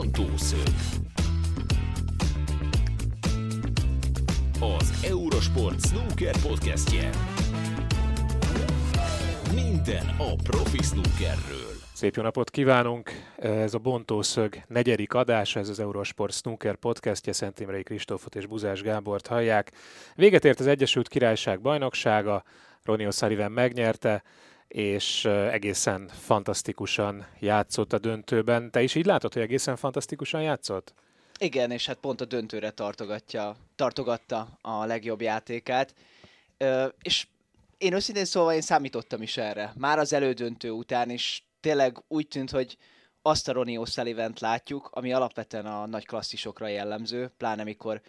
Bontószög. Az Eurosport Snooker podcastje. Minden a profi snookerről. Szép jó napot kívánunk! Ez a Bontószög negyedik adása, ez az Eurosport Snooker podcastje, Szent Imrei Kristófot és Buzás Gábort hallják. Véget ért az Egyesült Királyság bajnoksága, Ronnie O'Sullivan megnyerte, és egészen fantasztikusan játszott a döntőben. Te is így látod, hogy egészen fantasztikusan játszott? Igen, és hát pont a döntőre tartogatja, tartogatta a legjobb játékát. Ö, és én őszintén szóval én számítottam is erre. Már az elődöntő után is tényleg úgy tűnt, hogy azt a Ronnie osullivan látjuk, ami alapvetően a nagy klasszisokra jellemző, pláne mikor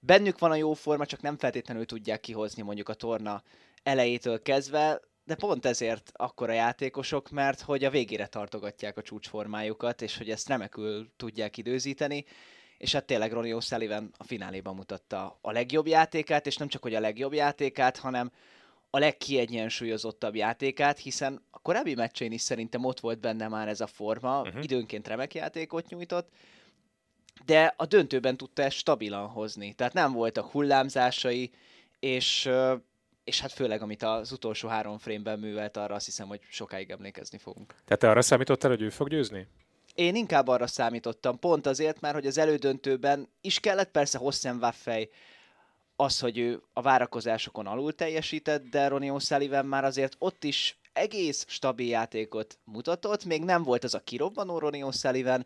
bennük van a jó forma, csak nem feltétlenül tudják kihozni mondjuk a torna elejétől kezdve, de pont ezért akkora játékosok, mert hogy a végére tartogatják a csúcsformájukat, és hogy ezt remekül tudják időzíteni, és hát tényleg Ronnie O'Sullivan a fináléban mutatta a legjobb játékát, és nem csak hogy a legjobb játékát, hanem a legkiegyensúlyozottabb játékát, hiszen a korábbi meccsein is szerintem ott volt benne már ez a forma, uh-huh. időnként remek játékot nyújtott, de a döntőben tudta ezt stabilan hozni, tehát nem voltak hullámzásai, és és hát főleg, amit az utolsó három frame-ben művelt, arra azt hiszem, hogy sokáig emlékezni fogunk. Tehát te arra számítottál, hogy ő fog győzni? Én inkább arra számítottam, pont azért, mert hogy az elődöntőben is kellett persze Hosszem Waffej az, hogy ő a várakozásokon alul teljesített, de Ronnie O'Sullivan már azért ott is egész stabil játékot mutatott, még nem volt az a kirobbanó Ronnie O'Sullivan,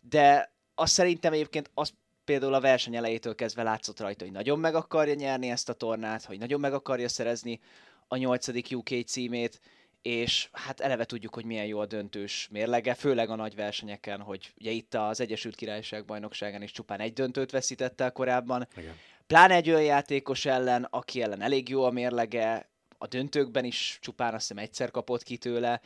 de azt szerintem egyébként azt például a verseny elejétől kezdve látszott rajta, hogy nagyon meg akarja nyerni ezt a tornát, hogy nagyon meg akarja szerezni a nyolcadik UK címét, és hát eleve tudjuk, hogy milyen jó a döntős mérlege, főleg a nagy versenyeken, hogy ugye itt az Egyesült Királyság bajnokságán is csupán egy döntőt veszítette el korábban. Igen. Pláne egy olyan játékos ellen, aki ellen elég jó a mérlege, a döntőkben is csupán azt hiszem egyszer kapott ki tőle.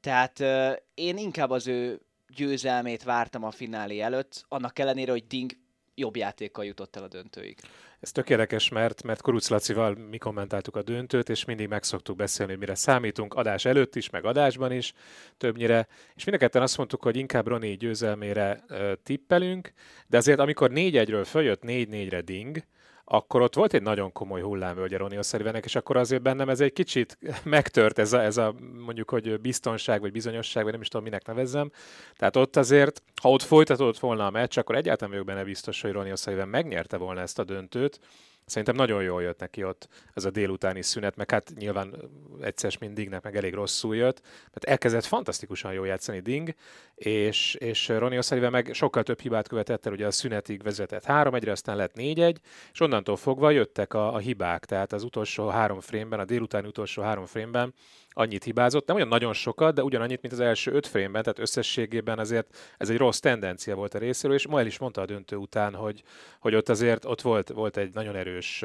Tehát euh, én inkább az ő győzelmét vártam a finálé előtt, annak ellenére, hogy Ding jobb játékkal jutott el a döntőig. Ez tök érdekes, mert, mert Kuruc Lacival mi kommentáltuk a döntőt, és mindig meg szoktuk beszélni, mire számítunk, adás előtt is, meg adásban is többnyire, és mind azt mondtuk, hogy inkább Roni győzelmére uh, tippelünk, de azért amikor 4-1-ről följött 4-4-re Ding, akkor ott volt egy nagyon komoly hullámvölgye Ronnie O'Sullivannek, és akkor azért bennem ez egy kicsit megtört ez a, ez a mondjuk, hogy biztonság, vagy bizonyosság, vagy nem is tudom, minek nevezzem. Tehát ott azért, ha ott folytatódott volna a meccs, akkor egyáltalán vagyok benne biztos, hogy Ronnie megnyerte volna ezt a döntőt, Szerintem nagyon jól jött neki ott ez a délutáni szünet, meg hát nyilván egyszer mint Dingnek meg elég rosszul jött, mert elkezdett fantasztikusan jól játszani Ding, és, és Ronnie O'Sullivan meg sokkal több hibát követett el, ugye a szünetig vezetett 3-1-re, aztán lett 4-1, és onnantól fogva jöttek a, a hibák, tehát az utolsó három frémben, a délutáni utolsó három frémben annyit hibázott, nem olyan nagyon sokat, de ugyanannyit, mint az első öt frémben, tehát összességében azért ez egy rossz tendencia volt a részéről, és ma el is mondta a döntő után, hogy, hogy ott azért ott volt, volt egy nagyon erős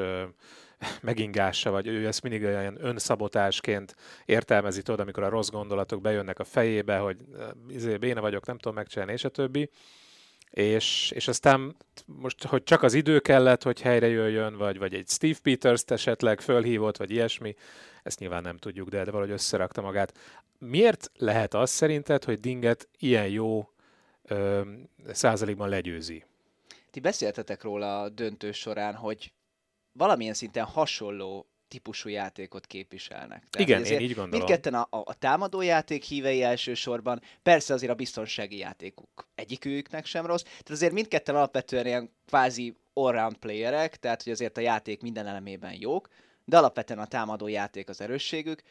megingása, vagy ő ezt mindig olyan önszabotásként értelmezi, tudod, amikor a rossz gondolatok bejönnek a fejébe, hogy izé, béna vagyok, nem tudom megcsinálni, és a többi. És, és aztán most, hogy csak az idő kellett, hogy helyre jöjjön, vagy, vagy egy Steve Peters-t esetleg fölhívott, vagy ilyesmi, ezt nyilván nem tudjuk, de, de valahogy összerakta magát. Miért lehet az szerinted, hogy Dinget ilyen jó ö, százalékban legyőzi? Ti beszéltetek róla a döntő során, hogy valamilyen szinten hasonló típusú játékot képviselnek. Tehát Igen, én így gondolom. Mindketten a, a, a támadójáték hívei elsősorban, persze azért a biztonsági játékuk egyikőjüknek sem rossz, tehát azért mindketten alapvetően ilyen kvázi all-round playerek, tehát hogy azért a játék minden elemében jók, de alapvetően a támadó játék az erősségük,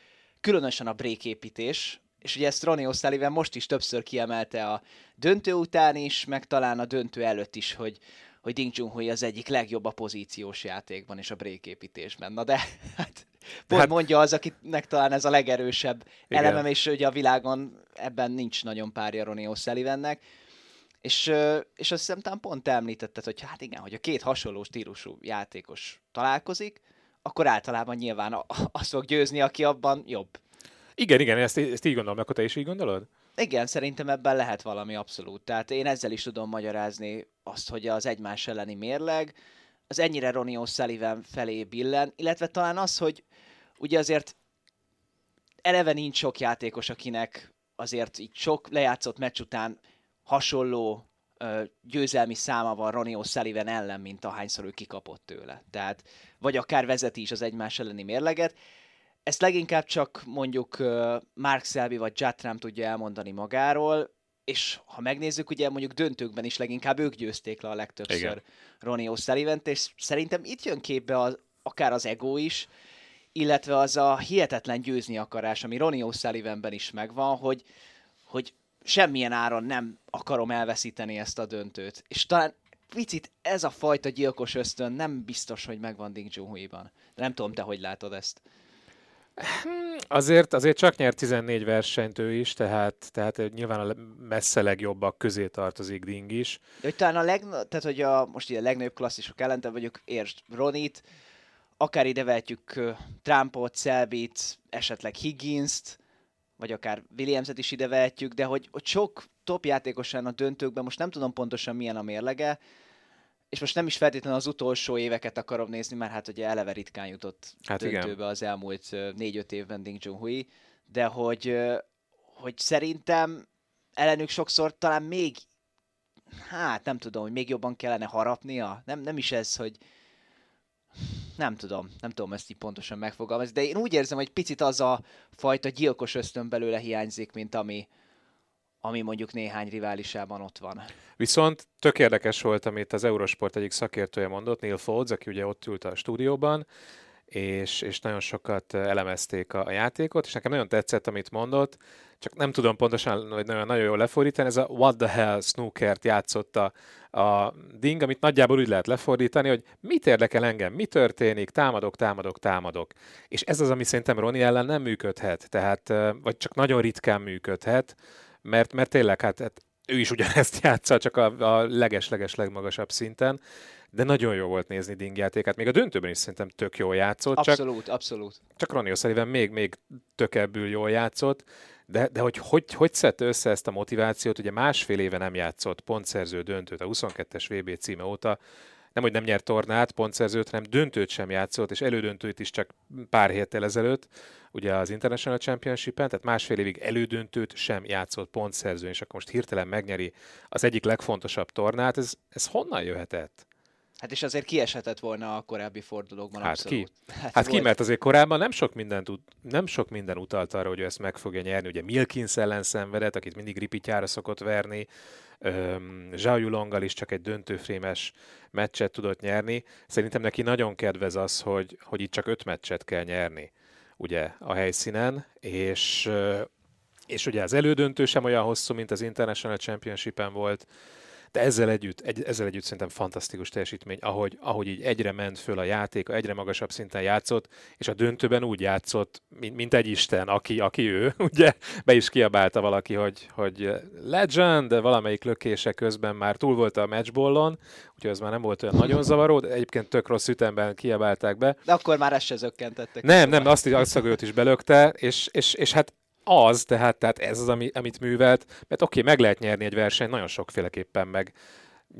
különösen a break építés, és ugye ezt Ronnie O'Sullivan most is többször kiemelte a döntő után is, meg talán a döntő előtt is, hogy, hogy Ding Junhui az egyik legjobb a pozíciós játékban és a break építésben. Na de hát pont hát, mondja az, akinek talán ez a legerősebb igen. elemem, és ugye a világon ebben nincs nagyon párja Ronnie O'Sullivannek. És, és azt hiszem talán pont említetted, hogy hát igen, hogy a két hasonló stílusú játékos találkozik, akkor általában nyilván az fog győzni, aki abban jobb. Igen, igen, ezt, ezt így gondolom, akkor te is így gondolod? Igen, szerintem ebben lehet valami abszolút. Tehát én ezzel is tudom magyarázni azt, hogy az egymás elleni mérleg az ennyire Ronnie O'Sullivan felé billen, illetve talán az, hogy ugye azért eleve nincs sok játékos, akinek azért így sok lejátszott meccs után hasonló ö, győzelmi száma van Ronnie O'Sullivan ellen, mint ahányszor ő kikapott tőle. Tehát, vagy akár vezeti is az egymás elleni mérleget. Ezt leginkább csak mondjuk Mark Selby vagy Jatram tudja elmondani magáról, és ha megnézzük, ugye mondjuk döntőkben is leginkább ők győzték le a legtöbbször Igen. Ronnie osullivan és szerintem itt jön képbe az, akár az ego is, illetve az a hihetetlen győzni akarás, ami Ronnie O'Sullivanben is megvan, hogy, hogy semmilyen áron nem akarom elveszíteni ezt a döntőt. És talán picit ez a fajta gyilkos ösztön nem biztos, hogy megvan Ding Junhui-ban. De nem tudom, te hogy látod ezt. Azért, azért csak nyert 14 versenyt ő is, tehát, tehát nyilván a messze legjobbak közé tartozik Ding is. De hogy talán a leg, tehát hogy a, most ugye a legnagyobb klasszisok ellen, te vagyok, értsd Ronit, akár ide vehetjük Trumpot, Selbit, esetleg Higgins-t, vagy akár Williams-et is ide vehetjük, de hogy, hogy sok top játékosan a döntőkben, most nem tudom pontosan milyen a mérlege, és most nem is feltétlenül az utolsó éveket akarom nézni, mert hát ugye eleve ritkán jutott Hát igen. döntőbe az elmúlt ö, négy-öt évben Ding Junhui, de hogy, hogy szerintem ellenük sokszor talán még hát nem tudom, hogy még jobban kellene harapnia. Nem, nem is ez, hogy nem tudom, nem tudom ezt így pontosan megfogalmazni, de én úgy érzem, hogy picit az a fajta gyilkos ösztön belőle hiányzik, mint ami, ami mondjuk néhány riválisában ott van. Viszont tök érdekes volt, amit az Eurosport egyik szakértője mondott, Neil Folds, aki ugye ott ült a stúdióban, és, és nagyon sokat elemezték a, a játékot, és nekem nagyon tetszett, amit mondott, csak nem tudom pontosan, vagy nagyon, nagyon jól lefordítani, ez a What the hell snookert játszotta a Ding, amit nagyjából úgy lehet lefordítani, hogy mit érdekel engem, mi történik, támadok, támadok, támadok. És ez az, ami szerintem Roni ellen nem működhet, tehát, vagy csak nagyon ritkán működhet, mert, mert tényleg hát, hát ő is ugyanezt játsza, csak a, a leges-leges legmagasabb szinten, de nagyon jó volt nézni Ding játékát. Még a döntőben is szerintem tök jól játszott, csak, Abszolút, abszolút. csak Ronnie O'Sullivan még, még tökebbül jól játszott, de, de hogy, hogy hogy szedte össze ezt a motivációt, ugye másfél éve nem játszott pontszerző döntőt a 22-es VB címe óta, nem, hogy nem nyert tornát, pontszerzőt, hanem döntőt sem játszott, és elődöntőt is csak pár héttel ezelőtt, ugye az International Championship-en, tehát másfél évig elődöntőt sem játszott pontszerzőn, és akkor most hirtelen megnyeri az egyik legfontosabb tornát, ez, ez honnan jöhetett? Hát és azért kieshetett volna a korábbi fordulókban Hát abszolút. Hát ki, volt- mert azért korábban nem sok, mindent, tud- nem sok minden utalt arra, hogy ő ezt meg fogja nyerni. Ugye Milkins ellen szenvedett, akit mindig ripityára szokott verni, Öm, Zhao Yulonggal is csak egy döntőfrémes meccset tudott nyerni. Szerintem neki nagyon kedvez az, hogy, hogy itt csak öt meccset kell nyerni ugye a helyszínen, és, és ugye az elődöntő sem olyan hosszú, mint az International Championship-en volt, de ezzel együtt, egy, ezzel együtt szerintem fantasztikus teljesítmény, ahogy, ahogy így egyre ment föl a játék, egyre magasabb szinten játszott, és a döntőben úgy játszott, mint, mint egy isten, aki, aki ő, ugye be is kiabálta valaki, hogy, hogy legend, de valamelyik lökése közben már túl volt a matchballon, úgyhogy ez már nem volt olyan nagyon zavaró, de egyébként tök rossz ütemben kiabálták be. De akkor már ezt se zökkentettek. Nem, nem, azt azt a gólt is belökte, és, és, és hát az, tehát, tehát ez az, ami, amit művelt, mert oké, okay, meg lehet nyerni egy versenyt nagyon sokféleképpen meg.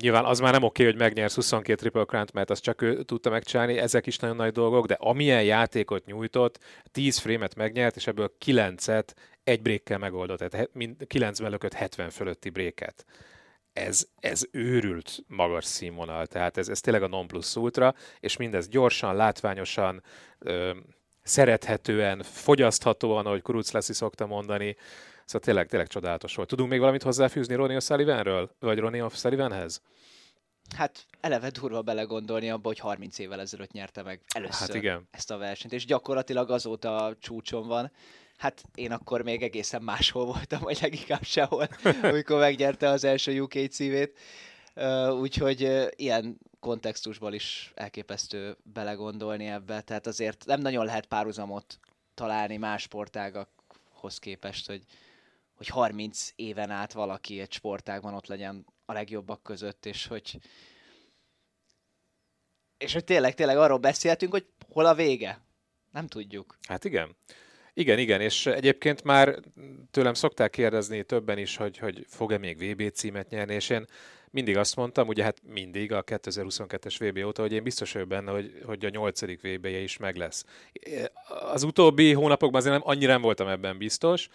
Nyilván az már nem oké, hogy megnyersz 22 Triple crown mert azt csak ő tudta megcsinálni, ezek is nagyon nagy dolgok, de amilyen játékot nyújtott, 10 frémet megnyert, és ebből 9-et egy brékkel megoldott, tehát he- mind- 9-ben lökött 70 fölötti bréket. Ez, ez őrült magas színvonal, tehát ez, ez tényleg a non plus ultra, és mindez gyorsan, látványosan, ö, szerethetően, fogyaszthatóan, ahogy Kuruc Leszi szokta mondani. Szóval tényleg, tényleg csodálatos volt. Tudunk még valamit hozzáfűzni Ronnie O'Sullivanről? Vagy Ronnie O'Sullivanhez? Hát eleve durva belegondolni abba, hogy 30 évvel ezelőtt nyerte meg először Hát igen. ezt a versenyt, és gyakorlatilag azóta csúcson van. Hát én akkor még egészen máshol voltam, vagy leginkább sehol, amikor megnyerte az első UK cívét. Úgyhogy ilyen kontextusból is elképesztő belegondolni ebbe. Tehát azért nem nagyon lehet párhuzamot találni más sportágakhoz képest, hogy, hogy 30 éven át valaki egy sportágban ott legyen a legjobbak között, és hogy és hogy tényleg, tényleg arról beszéltünk, hogy hol a vége. Nem tudjuk. Hát igen. Igen, igen, és egyébként már tőlem szokták kérdezni többen is, hogy, hogy fog-e még VB címet nyerni, és én mindig azt mondtam, ugye hát mindig a 2022-es VB óta, hogy én biztos vagyok benne, hogy, hogy a nyolcadik vb -je is meg lesz. Az utóbbi hónapokban azért nem, annyira nem voltam ebben biztos,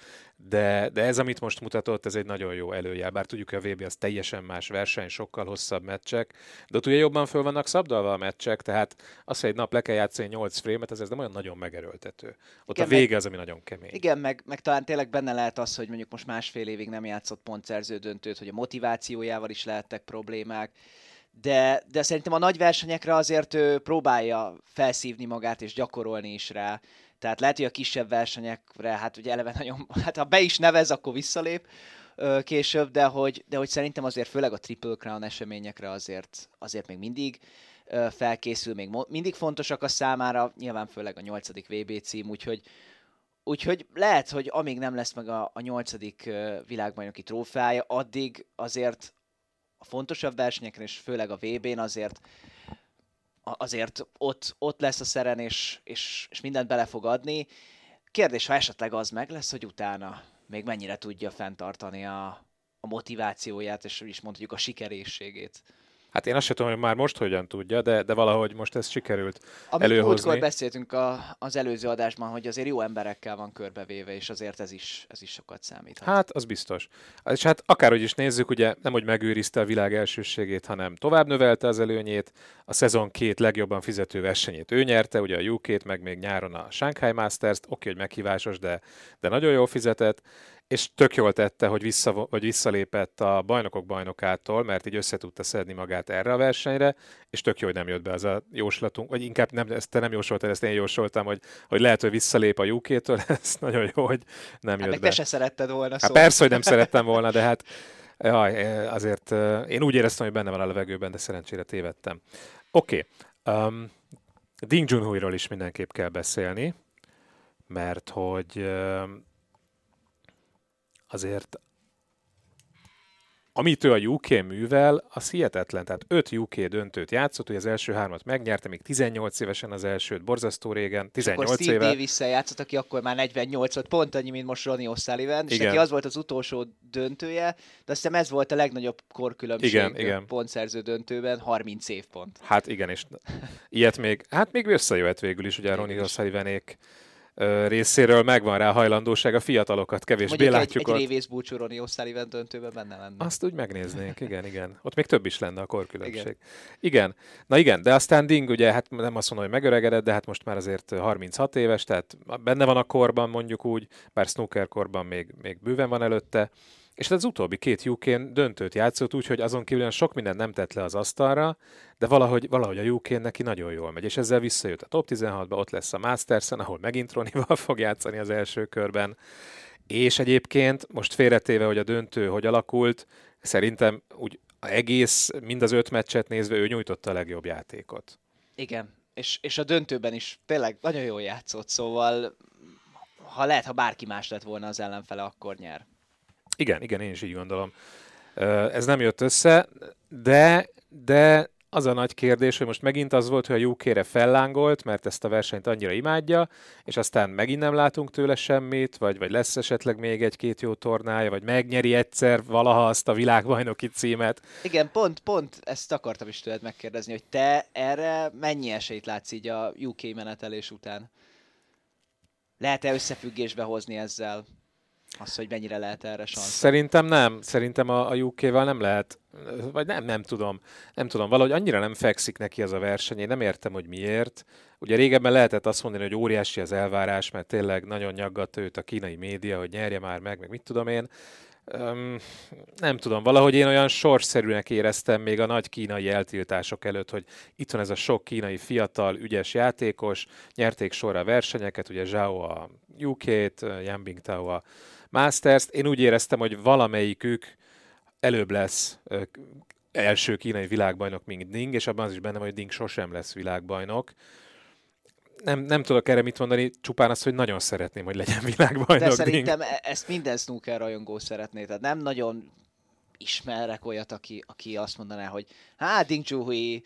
de, de ez, amit most mutatott, ez egy nagyon jó előjel. Bár tudjuk, hogy a VB az teljesen más verseny, sokkal hosszabb meccsek, de ott ugye jobban föl vannak szabdalva a meccsek, tehát az, hogy egy nap le kell játszani 8 frémet, ez, ez nem olyan nagyon megerőltető. Ott igen, a vége meg, az, ami nagyon kemény. Igen, meg, meg talán tényleg benne lehet az, hogy mondjuk most másfél évig nem játszott pontszerző döntőt, hogy a motivációjával is lehettek problémák, de, de szerintem a nagy versenyekre azért ő próbálja felszívni magát és gyakorolni is rá. Tehát lehet, hogy a kisebb versenyekre, hát ugye eleve nagyon, hát ha be is nevez, akkor visszalép később, de hogy, de hogy szerintem azért főleg a Triple Crown eseményekre azért, azért még mindig felkészül, még mindig fontosak a számára, nyilván főleg a nyolcadik VB cím, úgyhogy, Úgyhogy lehet, hogy amíg nem lesz meg a, a nyolcadik világbajnoki trófeája, addig azért a fontosabb versenyeken, és főleg a VB-n azért azért ott, ott lesz a szeren, és, és, és mindent bele fog adni. Kérdés, ha esetleg az meg lesz, hogy utána még mennyire tudja fenntartani a, a motivációját, és is mondjuk a sikerészségét. Hát én azt sem tudom, hogy már most hogyan tudja, de, de valahogy most ez sikerült Amit előhozni. Amit beszéltünk a, az előző adásban, hogy azért jó emberekkel van körbevéve, és azért ez is, ez is sokat számít. Hát, az biztos. És hát akárhogy is nézzük, ugye nem, hogy megőrizte a világ elsőségét, hanem tovább növelte az előnyét. A szezon két legjobban fizető versenyét ő nyerte, ugye a UK-t, meg még nyáron a Shanghai Masters-t, oké, hogy meghívásos, de, de nagyon jól fizetett és tök jól tette, hogy, vissza, vagy visszalépett a bajnokok bajnokától, mert így össze tudta szedni magát erre a versenyre, és tök jó, hogy nem jött be az a jóslatunk, vagy inkább nem, ezt te nem jósoltad, ezt én jósoltam, hogy, hogy lehet, hogy visszalép a UK-től, ez nagyon jó, hogy nem hát jött be. te se szeretted volna Hát szóval. persze, hogy nem szerettem volna, de hát jaj, azért én úgy éreztem, hogy benne van a levegőben, de szerencsére tévedtem. Oké, okay. um, Ding Junhui-ról is mindenképp kell beszélni, mert hogy um, azért amit ő a UK művel, az hihetetlen. Tehát 5 UK döntőt játszott, hogy az első hármat megnyerte, még 18 évesen az elsőt, borzasztó régen, 18 akkor Steve éve. davis játszott, aki akkor már 48 volt, pont annyi, mint most Ronnie O'Sullivan, és igen. neki az volt az utolsó döntője, de azt hiszem ez volt a legnagyobb korkülönbség igen, igen. pontszerző döntőben, 30 év pont. Hát igen, és ilyet még, hát még összejöhet végül is, ugye Ronnie O'Sullivanék részéről megvan rá hajlandóság, a fiatalokat kevésbé Mondjuk látjuk egy, egy révész búcsú Ronnie O'Sullivan döntőben benne lenne. Azt úgy megnéznénk, igen, igen. Ott még több is lenne a korkülönbség. Igen. igen. Na igen, de aztán Ding ugye, hát nem azt mondom, hogy megöregedett, de hát most már azért 36 éves, tehát benne van a korban mondjuk úgy, bár snooker korban még, még bőven van előtte. És hát az utóbbi két uk döntőt játszott úgy, hogy azon kívül sok mindent nem tett le az asztalra, de valahogy, valahogy a uk neki nagyon jól megy, és ezzel visszajött a top 16-ba, ott lesz a Masters-en, ahol megint Ronival fog játszani az első körben. És egyébként most félretéve, hogy a döntő hogy alakult, szerintem úgy egész, mind az öt meccset nézve ő nyújtotta a legjobb játékot. Igen, és, és a döntőben is tényleg nagyon jól játszott, szóval ha lehet, ha bárki más lett volna az ellenfele, akkor nyer. Igen, igen, én is így gondolom. Ez nem jött össze, de, de az a nagy kérdés, hogy most megint az volt, hogy a UK-re fellángolt, mert ezt a versenyt annyira imádja, és aztán megint nem látunk tőle semmit, vagy, vagy lesz esetleg még egy-két jó tornája, vagy megnyeri egyszer valaha azt a világbajnoki címet. Igen, pont, pont ezt akartam is tőled megkérdezni, hogy te erre mennyi esélyt látsz így a UK menetelés után? Lehet-e összefüggésbe hozni ezzel? Az, hogy mennyire lehet erre szansz. Szerintem nem. Szerintem a, a UK-val nem lehet, vagy nem, nem tudom. Nem tudom, valahogy annyira nem fekszik neki az a verseny, én nem értem, hogy miért. Ugye régebben lehetett azt mondani, hogy óriási az elvárás, mert tényleg nagyon nyaggatta őt a kínai média, hogy nyerje már meg, meg mit tudom én. Um, nem tudom, valahogy én olyan sorszerűnek éreztem még a nagy kínai eltiltások előtt, hogy itt van ez a sok kínai fiatal, ügyes játékos, nyerték sorra versenyeket, ugye Zhao a UK-t, Yan Bingtao a Masters-t. Én úgy éreztem, hogy valamelyikük előbb lesz első kínai világbajnok, mint Ding, és abban az is benne hogy Ding sosem lesz világbajnok. Nem, nem tudok erre mit mondani, csupán azt, hogy nagyon szeretném, hogy legyen világbajnok. De szerintem Ding. E- ezt minden snooker rajongó szeretné, tehát nem nagyon ismerek olyat, aki, aki azt mondaná, hogy hát Ding Zhuhui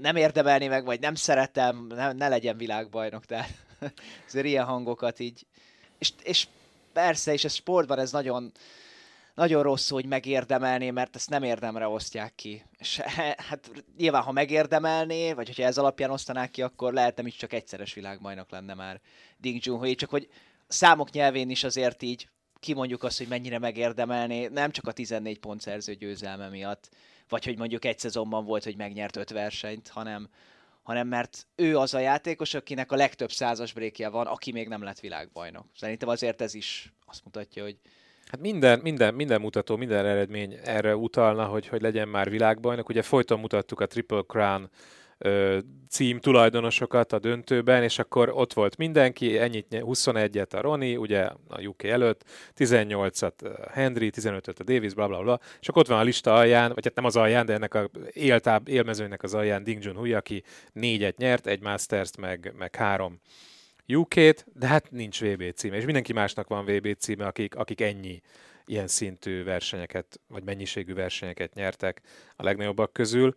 nem érdemelni meg, vagy nem szeretem, ne, ne legyen világbajnok, tehát azért ilyen hangokat így, és, és persze, és ez sportban ez nagyon, nagyon rossz, hogy megérdemelné, mert ezt nem érdemre osztják ki. És hát nyilván, ha megérdemelné, vagy hogyha ez alapján osztanák ki, akkor lehet nem is csak egyszeres világbajnok lenne már Ding Junhui, csak hogy számok nyelvén is azért így kimondjuk azt, hogy mennyire megérdemelné, nem csak a 14 pont szerző győzelme miatt, vagy hogy mondjuk egy szezonban volt, hogy megnyert öt versenyt, hanem, hanem mert ő az a játékos, akinek a legtöbb százas brékje van, aki még nem lett világbajnok. Szerintem azért ez is azt mutatja, hogy Hát minden, minden, minden mutató, minden eredmény erre utalna, hogy, hogy legyen már világbajnok. Ugye folyton mutattuk a Triple Crown ö, cím tulajdonosokat a döntőben, és akkor ott volt mindenki, ennyit, 21-et a Roni, ugye a UK előtt, 18-at Henry, 15-öt a Davis, bla, bla, bla, és akkor ott van a lista alján, vagy hát nem az alján, de ennek a éltáb, élmezőnek az alján Ding Junhui, aki négyet nyert, egy Masters-t, meg, meg három UK-t, de hát nincs VB címe, és mindenki másnak van VB címe, akik, akik ennyi ilyen szintű versenyeket, vagy mennyiségű versenyeket nyertek a legnagyobbak közül.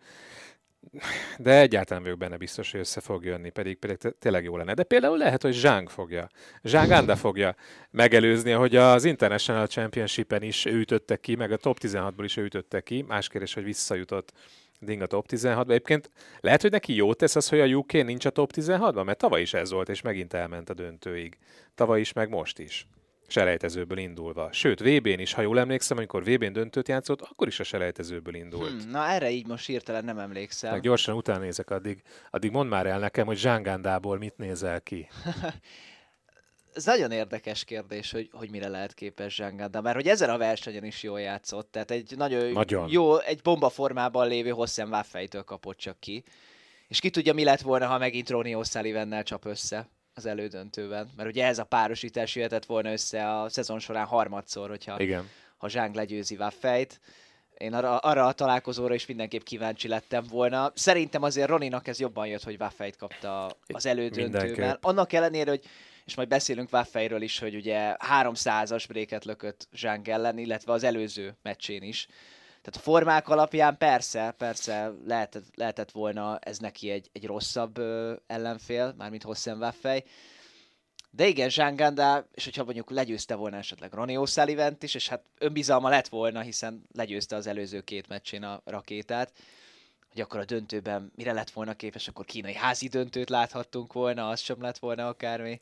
De egyáltalán vagyok benne biztos, hogy össze fog jönni, pedig, pedig tényleg jó lenne. De például lehet, hogy Zsáng fogja, Zsáng Anda fogja megelőzni, hogy az International Championship-en is ő ütötte ki, meg a top 16-ból is ő ütötte ki. Más kérdés, hogy visszajutott Ding a top 16-ba. Egyébként lehet, hogy neki jó tesz az, hogy a UK nincs a top 16-ban, mert tavaly is ez volt, és megint elment a döntőig. Tavaly is, meg most is. Selejtezőből indulva. Sőt, VB-n is, ha jól emlékszem, amikor VB-n döntőt játszott, akkor is a selejtezőből indult. Hmm, na erre így most hirtelen nem emlékszem. Meg gyorsan utána nézek addig. Addig mondd már el nekem, hogy Zsángándából mit nézel ki. ez nagyon érdekes kérdés, hogy, hogy mire lehet képes Zsanganda, mert hogy ezen a versenyen is jól játszott, tehát egy nagyon, nagyon. jó, egy bomba formában lévő Hosszem Waffejtől kapott csak ki. És ki tudja, mi lett volna, ha megint Ronnie O'Sullivannel csap össze az elődöntőben. Mert ugye ez a párosítás jöhetett volna össze a szezon során harmadszor, hogyha Igen. ha Zsáng legyőzi Waffejt. Én arra, arra a találkozóra is mindenképp kíváncsi lettem volna. Szerintem azért Roninak ez jobban jött, hogy Waffejt kapta az elődöntőben. Mindenképp. Annak ellenére, hogy és majd beszélünk Waffeiről is, hogy ugye 300-as bréket lökött Zsánk ellen, illetve az előző meccsén is. Tehát a formák alapján persze, persze lehetett, lehetett volna ez neki egy, egy rosszabb ö, ellenfél, mármint Hossen Waffei. De igen, Zsánganda, és hogyha mondjuk legyőzte volna esetleg Ronnie osullivan is, és hát önbizalma lett volna, hiszen legyőzte az előző két meccsén a rakétát, hogy akkor a döntőben mire lett volna képes, akkor kínai házi döntőt láthattunk volna, az sem lett volna akármi.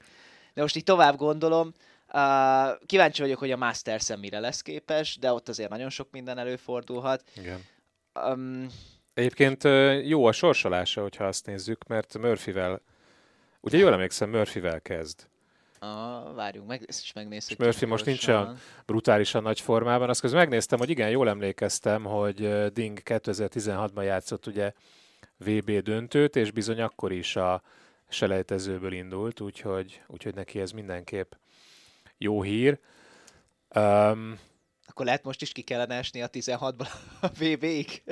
De most így tovább gondolom, Uh, kíváncsi vagyok, hogy a masters mire lesz képes, de ott azért nagyon sok minden előfordulhat. Igen. Um, Egyébként jó a sorsolása, hogyha azt nézzük, mert Murphyvel, ugye jól emlékszem, Murphyvel kezd. Uh, várjunk meg, ezt is megnézzük. Murphy most nincs olyan brutálisan nagy formában. Azt közben megnéztem, hogy igen, jól emlékeztem, hogy Ding 2016-ban játszott ugye VB döntőt, és bizony akkor is a selejtezőből indult, úgyhogy, úgyhogy neki ez mindenképp jó hír. Um, Akkor lehet most is ki kellene esni a 16-ból a VB-ig?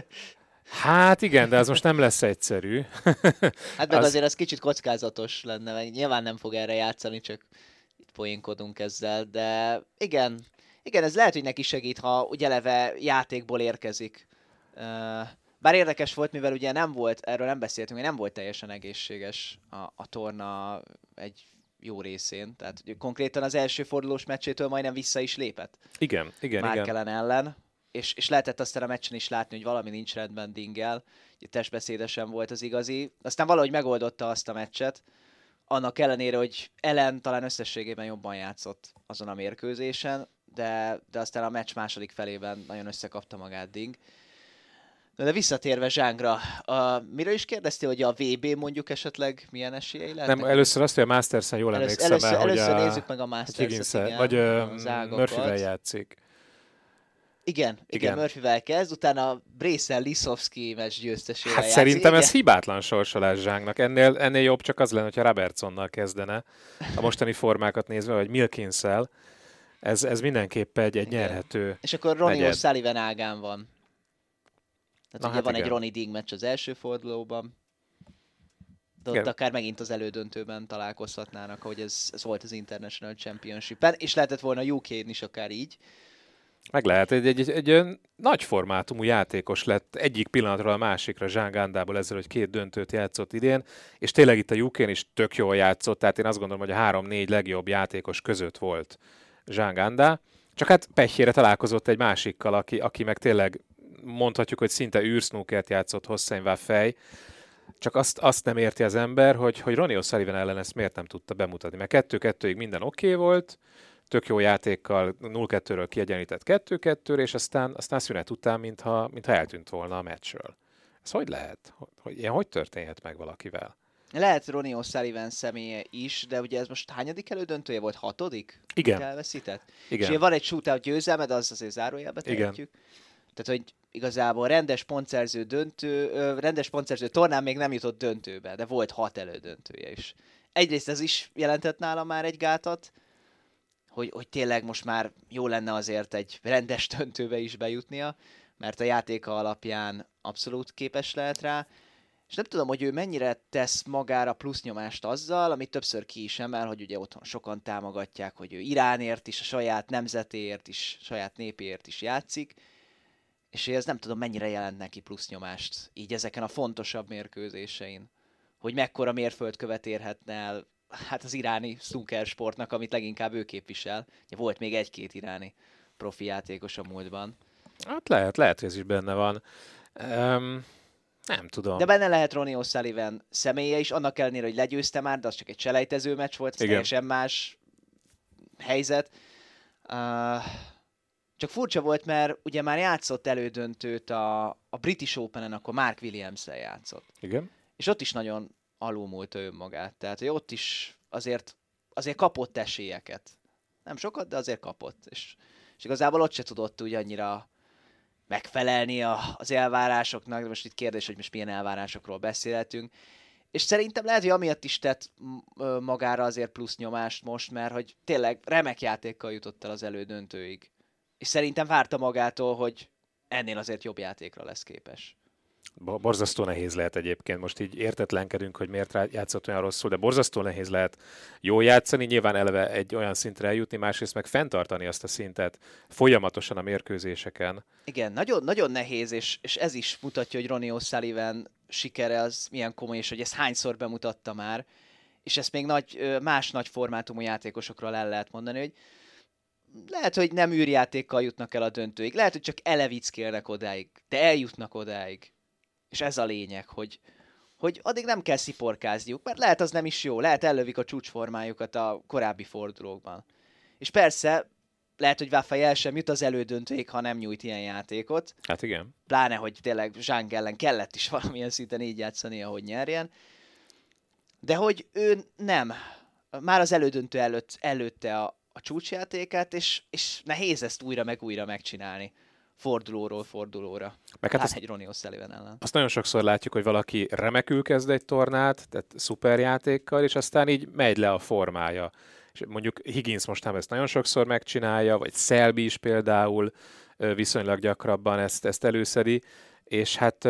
Hát igen, de az most nem lesz egyszerű. hát meg az... azért az kicsit kockázatos lenne, meg nyilván nem fog erre játszani, csak itt poénkodunk ezzel, de igen, igen, ez lehet, hogy neki segít, ha ugye eleve játékból érkezik. Bár érdekes volt, mivel ugye nem volt, erről nem beszéltünk, hogy nem volt teljesen egészséges a, a torna egy jó részén. Tehát konkrétan az első fordulós meccsétől majdnem vissza is lépett. Igen, igen, Márkelen igen. ellen. És, és lehetett aztán a meccsen is látni, hogy valami nincs rendben Dingel. Testbeszédesen volt az igazi. Aztán valahogy megoldotta azt a meccset. Annak ellenére, hogy Ellen talán összességében jobban játszott azon a mérkőzésen, de, de aztán a meccs második felében nagyon összekapta magát Ding. De, visszatérve Zsángra, a, miről is kérdeztél, hogy a VB mondjuk esetleg milyen esélyei lehetnek? Nem, először azt, hogy a Masters-en jól először, emlékszem először, el, először hogy a, nézzük meg a Masters-et, Vagy Murphy-vel játszik. Igen, igen, igen Murphy-vel kezd, utána Brészel Lisowski meccs győztesével Hát játszik. szerintem igen. ez hibátlan sorsolás Zsángnak. Ennél, ennél jobb csak az lenne, hogyha Robertsonnal kezdene. A mostani formákat nézve, vagy milkins Ez, ez mindenképp egy, egy nyerhető És akkor Ronnie O'Sullivan ágán van. Tehát Na ugye hát van igen. egy Ronnie Ding meccs az első fordulóban, de ott igen. akár megint az elődöntőben találkozhatnának, ahogy ez, ez volt az International Championship-en, és lehetett volna uk is akár így. Meg lehet, egy, egy, egy, egy nagy formátumú játékos lett egyik pillanatról a másikra Zsán Gándából ezzel, hogy két döntőt játszott idén, és tényleg itt a uk is tök jól játszott, tehát én azt gondolom, hogy a három-négy legjobb játékos között volt Zsán Gándá Csak hát pehjére találkozott egy másikkal, aki, aki meg tényleg mondhatjuk, hogy szinte űrsnúkert játszott Hossein fej, csak azt, azt nem érti az ember, hogy, hogy Ronnie O'Sullivan ellen ezt miért nem tudta bemutatni, mert 2-2-ig minden oké okay volt, tök jó játékkal 0-2-ről kiegyenlített 2-2-re, és aztán, aztán szünet után, mintha, mintha eltűnt volna a meccsről. Ez hogy lehet? Hogy, ilyen hogy történhet meg valakivel? Lehet Ronnie O'Sullivan személye is, de ugye ez most hányadik elődöntője volt? Hatodik? Igen. Elveszített? Igen. És van egy shootout győzelme, de az azért zárójelbe tehetjük. Tehát, hogy igazából rendes pontszerző döntő, rendes pontszerző tornán még nem jutott döntőbe, de volt hat elődöntője is. Egyrészt ez is jelentett nála már egy gátat, hogy, hogy tényleg most már jó lenne azért egy rendes döntőbe is bejutnia, mert a játéka alapján abszolút képes lehet rá, és nem tudom, hogy ő mennyire tesz magára plusz nyomást azzal, amit többször ki is emel, hogy ugye otthon sokan támogatják, hogy ő Iránért is, a saját nemzetéért is, saját népéért is játszik, és ez nem tudom, mennyire jelent neki plusz nyomást így ezeken a fontosabb mérkőzésein. Hogy mekkora mérföldkövet érhetne el hát az iráni snooker sportnak, amit leginkább ő képvisel. Volt még egy-két iráni profi játékos a múltban. Hát lehet, lehet, hogy ez is benne van. Um, nem tudom. De benne lehet Ronnie O'Sullivan személye is, annak ellenére, hogy legyőzte már, de az csak egy selejtező meccs volt, ez teljesen más helyzet. Uh, csak furcsa volt, mert ugye már játszott elődöntőt a, a British Open-en, akkor Mark williams játszott. Igen. És ott is nagyon alulmúlta önmagát. Tehát, hogy ott is azért, azért kapott esélyeket. Nem sokat, de azért kapott. És, és igazából ott se tudott úgy annyira megfelelni a, az elvárásoknak, de most itt kérdés, hogy most milyen elvárásokról beszélhetünk. És szerintem lehet, hogy amiatt is tett magára azért plusz nyomást most, mert hogy tényleg remek játékkal jutott el az elődöntőig. És szerintem várta magától, hogy ennél azért jobb játékra lesz képes. Borzasztó nehéz lehet egyébként, most így értetlenkedünk, hogy miért játszott olyan rosszul, de borzasztó nehéz lehet jól játszani, nyilván eleve egy olyan szintre eljutni, másrészt meg fenntartani azt a szintet folyamatosan a mérkőzéseken. Igen, nagyon, nagyon nehéz, és, és ez is mutatja, hogy Ronnie O'Sullivan sikere az milyen komoly, és hogy ezt hányszor bemutatta már, és ezt még nagy, más nagy formátumú játékosokról el lehet mondani, hogy lehet, hogy nem űrjátékkal jutnak el a döntőig, lehet, hogy csak elevickélnek odáig, de eljutnak odáig. És ez a lényeg, hogy, hogy addig nem kell sziporkázniuk, mert lehet az nem is jó, lehet ellövik a csúcsformájukat a korábbi fordulókban. És persze, lehet, hogy Waffai el sem jut az elődöntőig, ha nem nyújt ilyen játékot. Hát igen. Pláne, hogy tényleg Zsánk ellen kellett is valamilyen szinten így játszani, ahogy nyerjen. De hogy ő nem. Már az elődöntő előtt, előtte a, a csúcsjátékát, és, és nehéz ezt újra meg újra megcsinálni fordulóról fordulóra. Meg hát, hát egy Ronnie O'Sullivan ellen. Azt nagyon sokszor látjuk, hogy valaki remekül kezd egy tornát, tehát szuperjátékkal, és aztán így megy le a formája. És mondjuk Higgins most nem ezt nagyon sokszor megcsinálja, vagy Selby is például viszonylag gyakrabban ezt, ezt előszedi, és hát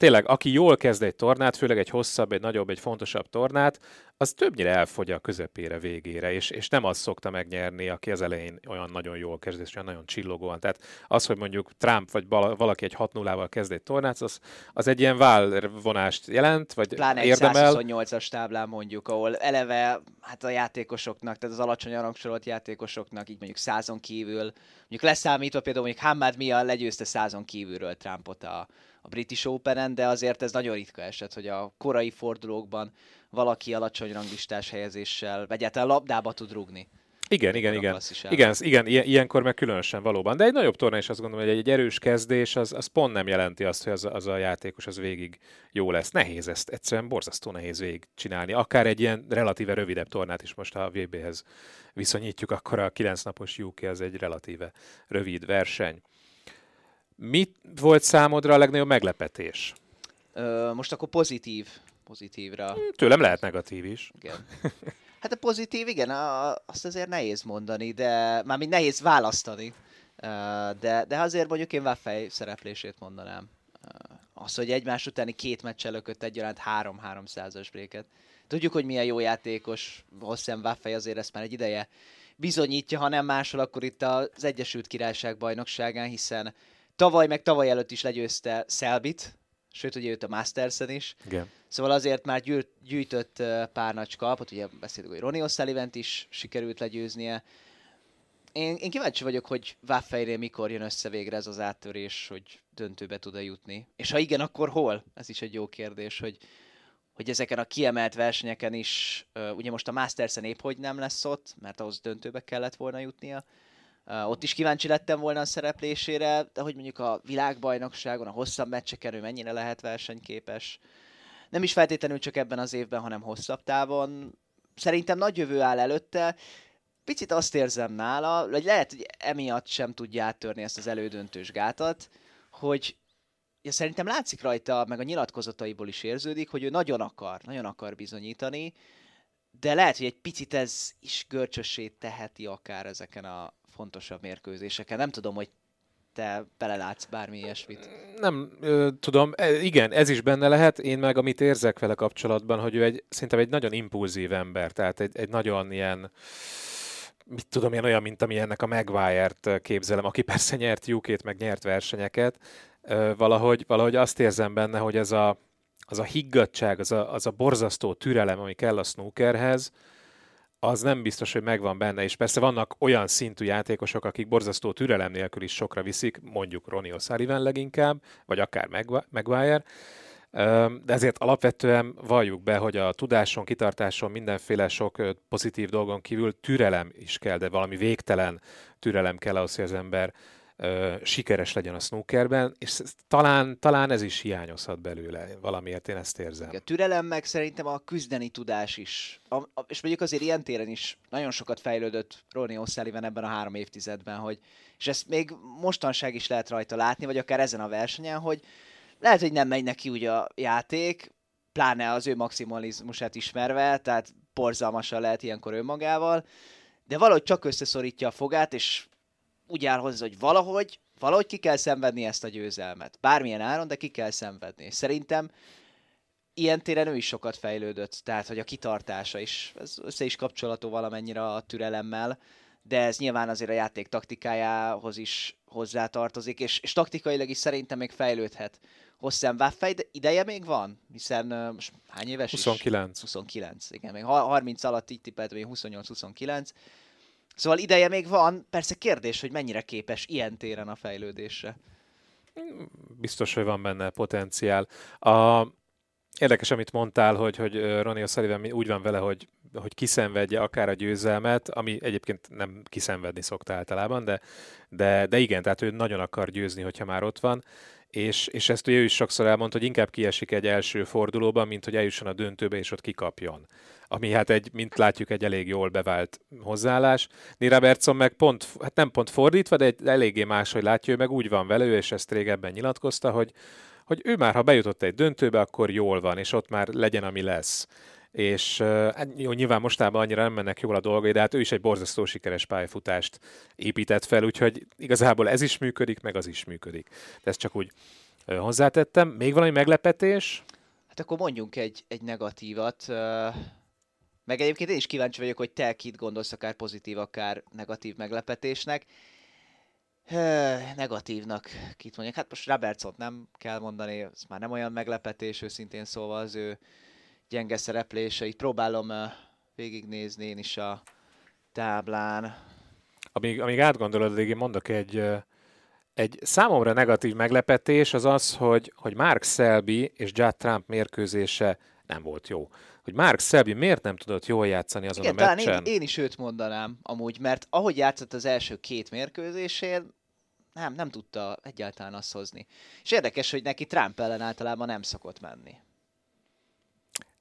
tényleg, aki jól kezd egy tornát, főleg egy hosszabb, egy nagyobb, egy fontosabb tornát, az többnyire elfogy a közepére, végére, és, és nem az szokta megnyerni, aki az elején olyan nagyon jól kezd, és olyan nagyon csillogóan. Tehát az, hogy mondjuk Trump vagy valaki egy 6-0-val kezd egy tornát, az, az egy ilyen válvonást jelent, vagy Pláne érdemel. egy 128-as táblán mondjuk, ahol eleve hát a játékosoknak, tehát az alacsony arangsorolt játékosoknak, így mondjuk százon kívül, mondjuk leszámítva például mondjuk Hamad Mia legyőzte százon kívülről Trumpot a, a British Open-en, de azért ez nagyon ritka eset, hogy a korai fordulókban valaki alacsony ranglistás helyezéssel, egyáltalán labdába tud rugni. Igen, igen, igen. Igen, igen, ilyenkor meg különösen valóban. De egy nagyobb torna is azt gondolom, hogy egy, egy erős kezdés az, az pont nem jelenti azt, hogy az, az a játékos az végig jó lesz. Nehéz ezt, egyszerűen borzasztó nehéz végig csinálni. Akár egy ilyen relatíve rövidebb tornát is most a VB-hez viszonyítjuk, akkor a 9 napos UK az egy relatíve rövid verseny. Mi volt számodra a legnagyobb meglepetés? Ö, most akkor pozitív, pozitívra. Tőlem lehet negatív is. Igen. Hát a pozitív, igen, a, azt azért nehéz mondani, de már mind nehéz választani. De, de azért mondjuk én Waffei szereplését mondanám. Az, hogy egymás utáni két meccsel lökött egyaránt 3-300-as bréket. Tudjuk, hogy milyen jó játékos Hosszem Waffei, azért ezt már egy ideje bizonyítja, ha nem máshol, akkor itt az Egyesült Királyság bajnokságán, hiszen tavaly meg tavaly előtt is legyőzte Selbit, sőt, ugye őt a Mastersen is. Igen. Szóval azért már gyűjt, gyűjtött pár nagy kalpot, ugye beszéltük, hogy Ronnie O'Sullivan is sikerült legyőznie. Én, én kíváncsi vagyok, hogy Waffeinél mikor jön össze végre ez az áttörés, hogy döntőbe tud-e jutni. És ha igen, akkor hol? Ez is egy jó kérdés, hogy, hogy ezeken a kiemelt versenyeken is, ugye most a Masters-en épp hogy nem lesz ott, mert ahhoz döntőbe kellett volna jutnia. Ott is kíváncsi lettem volna a szereplésére, de hogy mondjuk a világbajnokságon, a hosszabb meccseken ő mennyire lehet versenyképes. Nem is feltétlenül csak ebben az évben, hanem hosszabb távon. Szerintem nagy jövő áll előtte, picit azt érzem nála, hogy lehet, hogy emiatt sem tudja áttörni ezt az elődöntős gátat, hogy ja, szerintem látszik rajta, meg a nyilatkozataiból is érződik, hogy ő nagyon akar, nagyon akar bizonyítani, de lehet, hogy egy picit ez is görcsössé teheti akár ezeken a fontosabb mérkőzéseken. Nem tudom, hogy te belelátsz bármi ilyesmit. Nem ö, tudom, e, igen, ez is benne lehet. Én meg amit érzek vele kapcsolatban, hogy ő egy, szerintem egy nagyon impulzív ember, tehát egy, egy nagyon ilyen mit tudom én, olyan, mint ami ennek a Maguire-t képzelem, aki persze nyert UK-t, meg nyert versenyeket, valahogy, valahogy azt érzem benne, hogy ez a, az a higgadság, az a, az a borzasztó türelem, ami kell a snookerhez, az nem biztos, hogy megvan benne, és persze vannak olyan szintű játékosok, akik borzasztó türelem nélkül is sokra viszik, mondjuk Ronnie O'Sullivan leginkább, vagy akár Maguire, de ezért alapvetően valljuk be, hogy a tudáson, kitartáson, mindenféle sok pozitív dolgon kívül türelem is kell, de valami végtelen türelem kell ahhoz, hogy az ember sikeres legyen a snookerben, és talán, talán ez is hiányozhat belőle, valamiért én ezt érzem. A türelem meg szerintem a küzdeni tudás is. A, a, és mondjuk azért ilyen téren is nagyon sokat fejlődött Ronnie O'Sullivan ebben a három évtizedben, hogy, és ezt még mostanság is lehet rajta látni, vagy akár ezen a versenyen, hogy lehet, hogy nem megy neki úgy a játék, pláne az ő maximalizmusát ismerve, tehát borzalmasan lehet ilyenkor önmagával, de valahogy csak összeszorítja a fogát, és úgy áll hozzá, hogy valahogy, valahogy ki kell szenvedni ezt a győzelmet. Bármilyen áron, de ki kell szenvedni. Szerintem ilyen téren ő is sokat fejlődött, tehát hogy a kitartása is, ez össze is kapcsolatú valamennyire a türelemmel, de ez nyilván azért a játék taktikájához is hozzátartozik, és, és taktikailag is szerintem még fejlődhet. Hosszán Waffei, de ideje még van, hiszen uh, most hány éves 29. Is? 29. igen, még 30 alatt így tippeltem, még 28-29. Szóval ideje még van, persze kérdés, hogy mennyire képes ilyen téren a fejlődésre. Biztos, hogy van benne potenciál. A, érdekes, amit mondtál, hogy, hogy Ronnie O'Sullivan úgy van vele, hogy, hogy kiszenvedje akár a győzelmet, ami egyébként nem kiszenvedni szokta általában, de, de, de igen, tehát ő nagyon akar győzni, hogyha már ott van, és, és ezt ő is sokszor elmondta, hogy inkább kiesik egy első fordulóban, mint hogy eljusson a döntőbe, és ott kikapjon. Ami hát egy, mint látjuk, egy elég jól bevált hozzáállás. Neil Robertson meg pont, hát nem pont fordítva, de egy eléggé máshogy látja, ő meg úgy van vele, és ezt régebben nyilatkozta, hogy, hogy ő már, ha bejutott egy döntőbe, akkor jól van, és ott már legyen, ami lesz és hát jó, nyilván mostában annyira nem mennek jól a dolgai, de hát ő is egy borzasztó sikeres pályafutást épített fel, úgyhogy igazából ez is működik, meg az is működik. De ezt csak úgy hozzátettem. Még valami meglepetés? Hát akkor mondjunk egy, egy negatívat. Meg egyébként én is kíváncsi vagyok, hogy te kit gondolsz, akár pozitív, akár negatív meglepetésnek. Negatívnak kit mondjak. Hát most Robertsot nem kell mondani, ez már nem olyan meglepetés, őszintén szóval az ő gyenge szerepléseit. Próbálom végignézni én is a táblán. Amíg, amíg átgondolod, addig én mondok egy, egy számomra negatív meglepetés az az, hogy, hogy Mark Selby és Judd Trump mérkőzése nem volt jó. Hogy Mark Selby miért nem tudott jól játszani azon Igen, a meccsen? Én, én is őt mondanám amúgy, mert ahogy játszott az első két mérkőzésén, nem, nem tudta egyáltalán azt hozni. És érdekes, hogy neki Trump ellen általában nem szokott menni.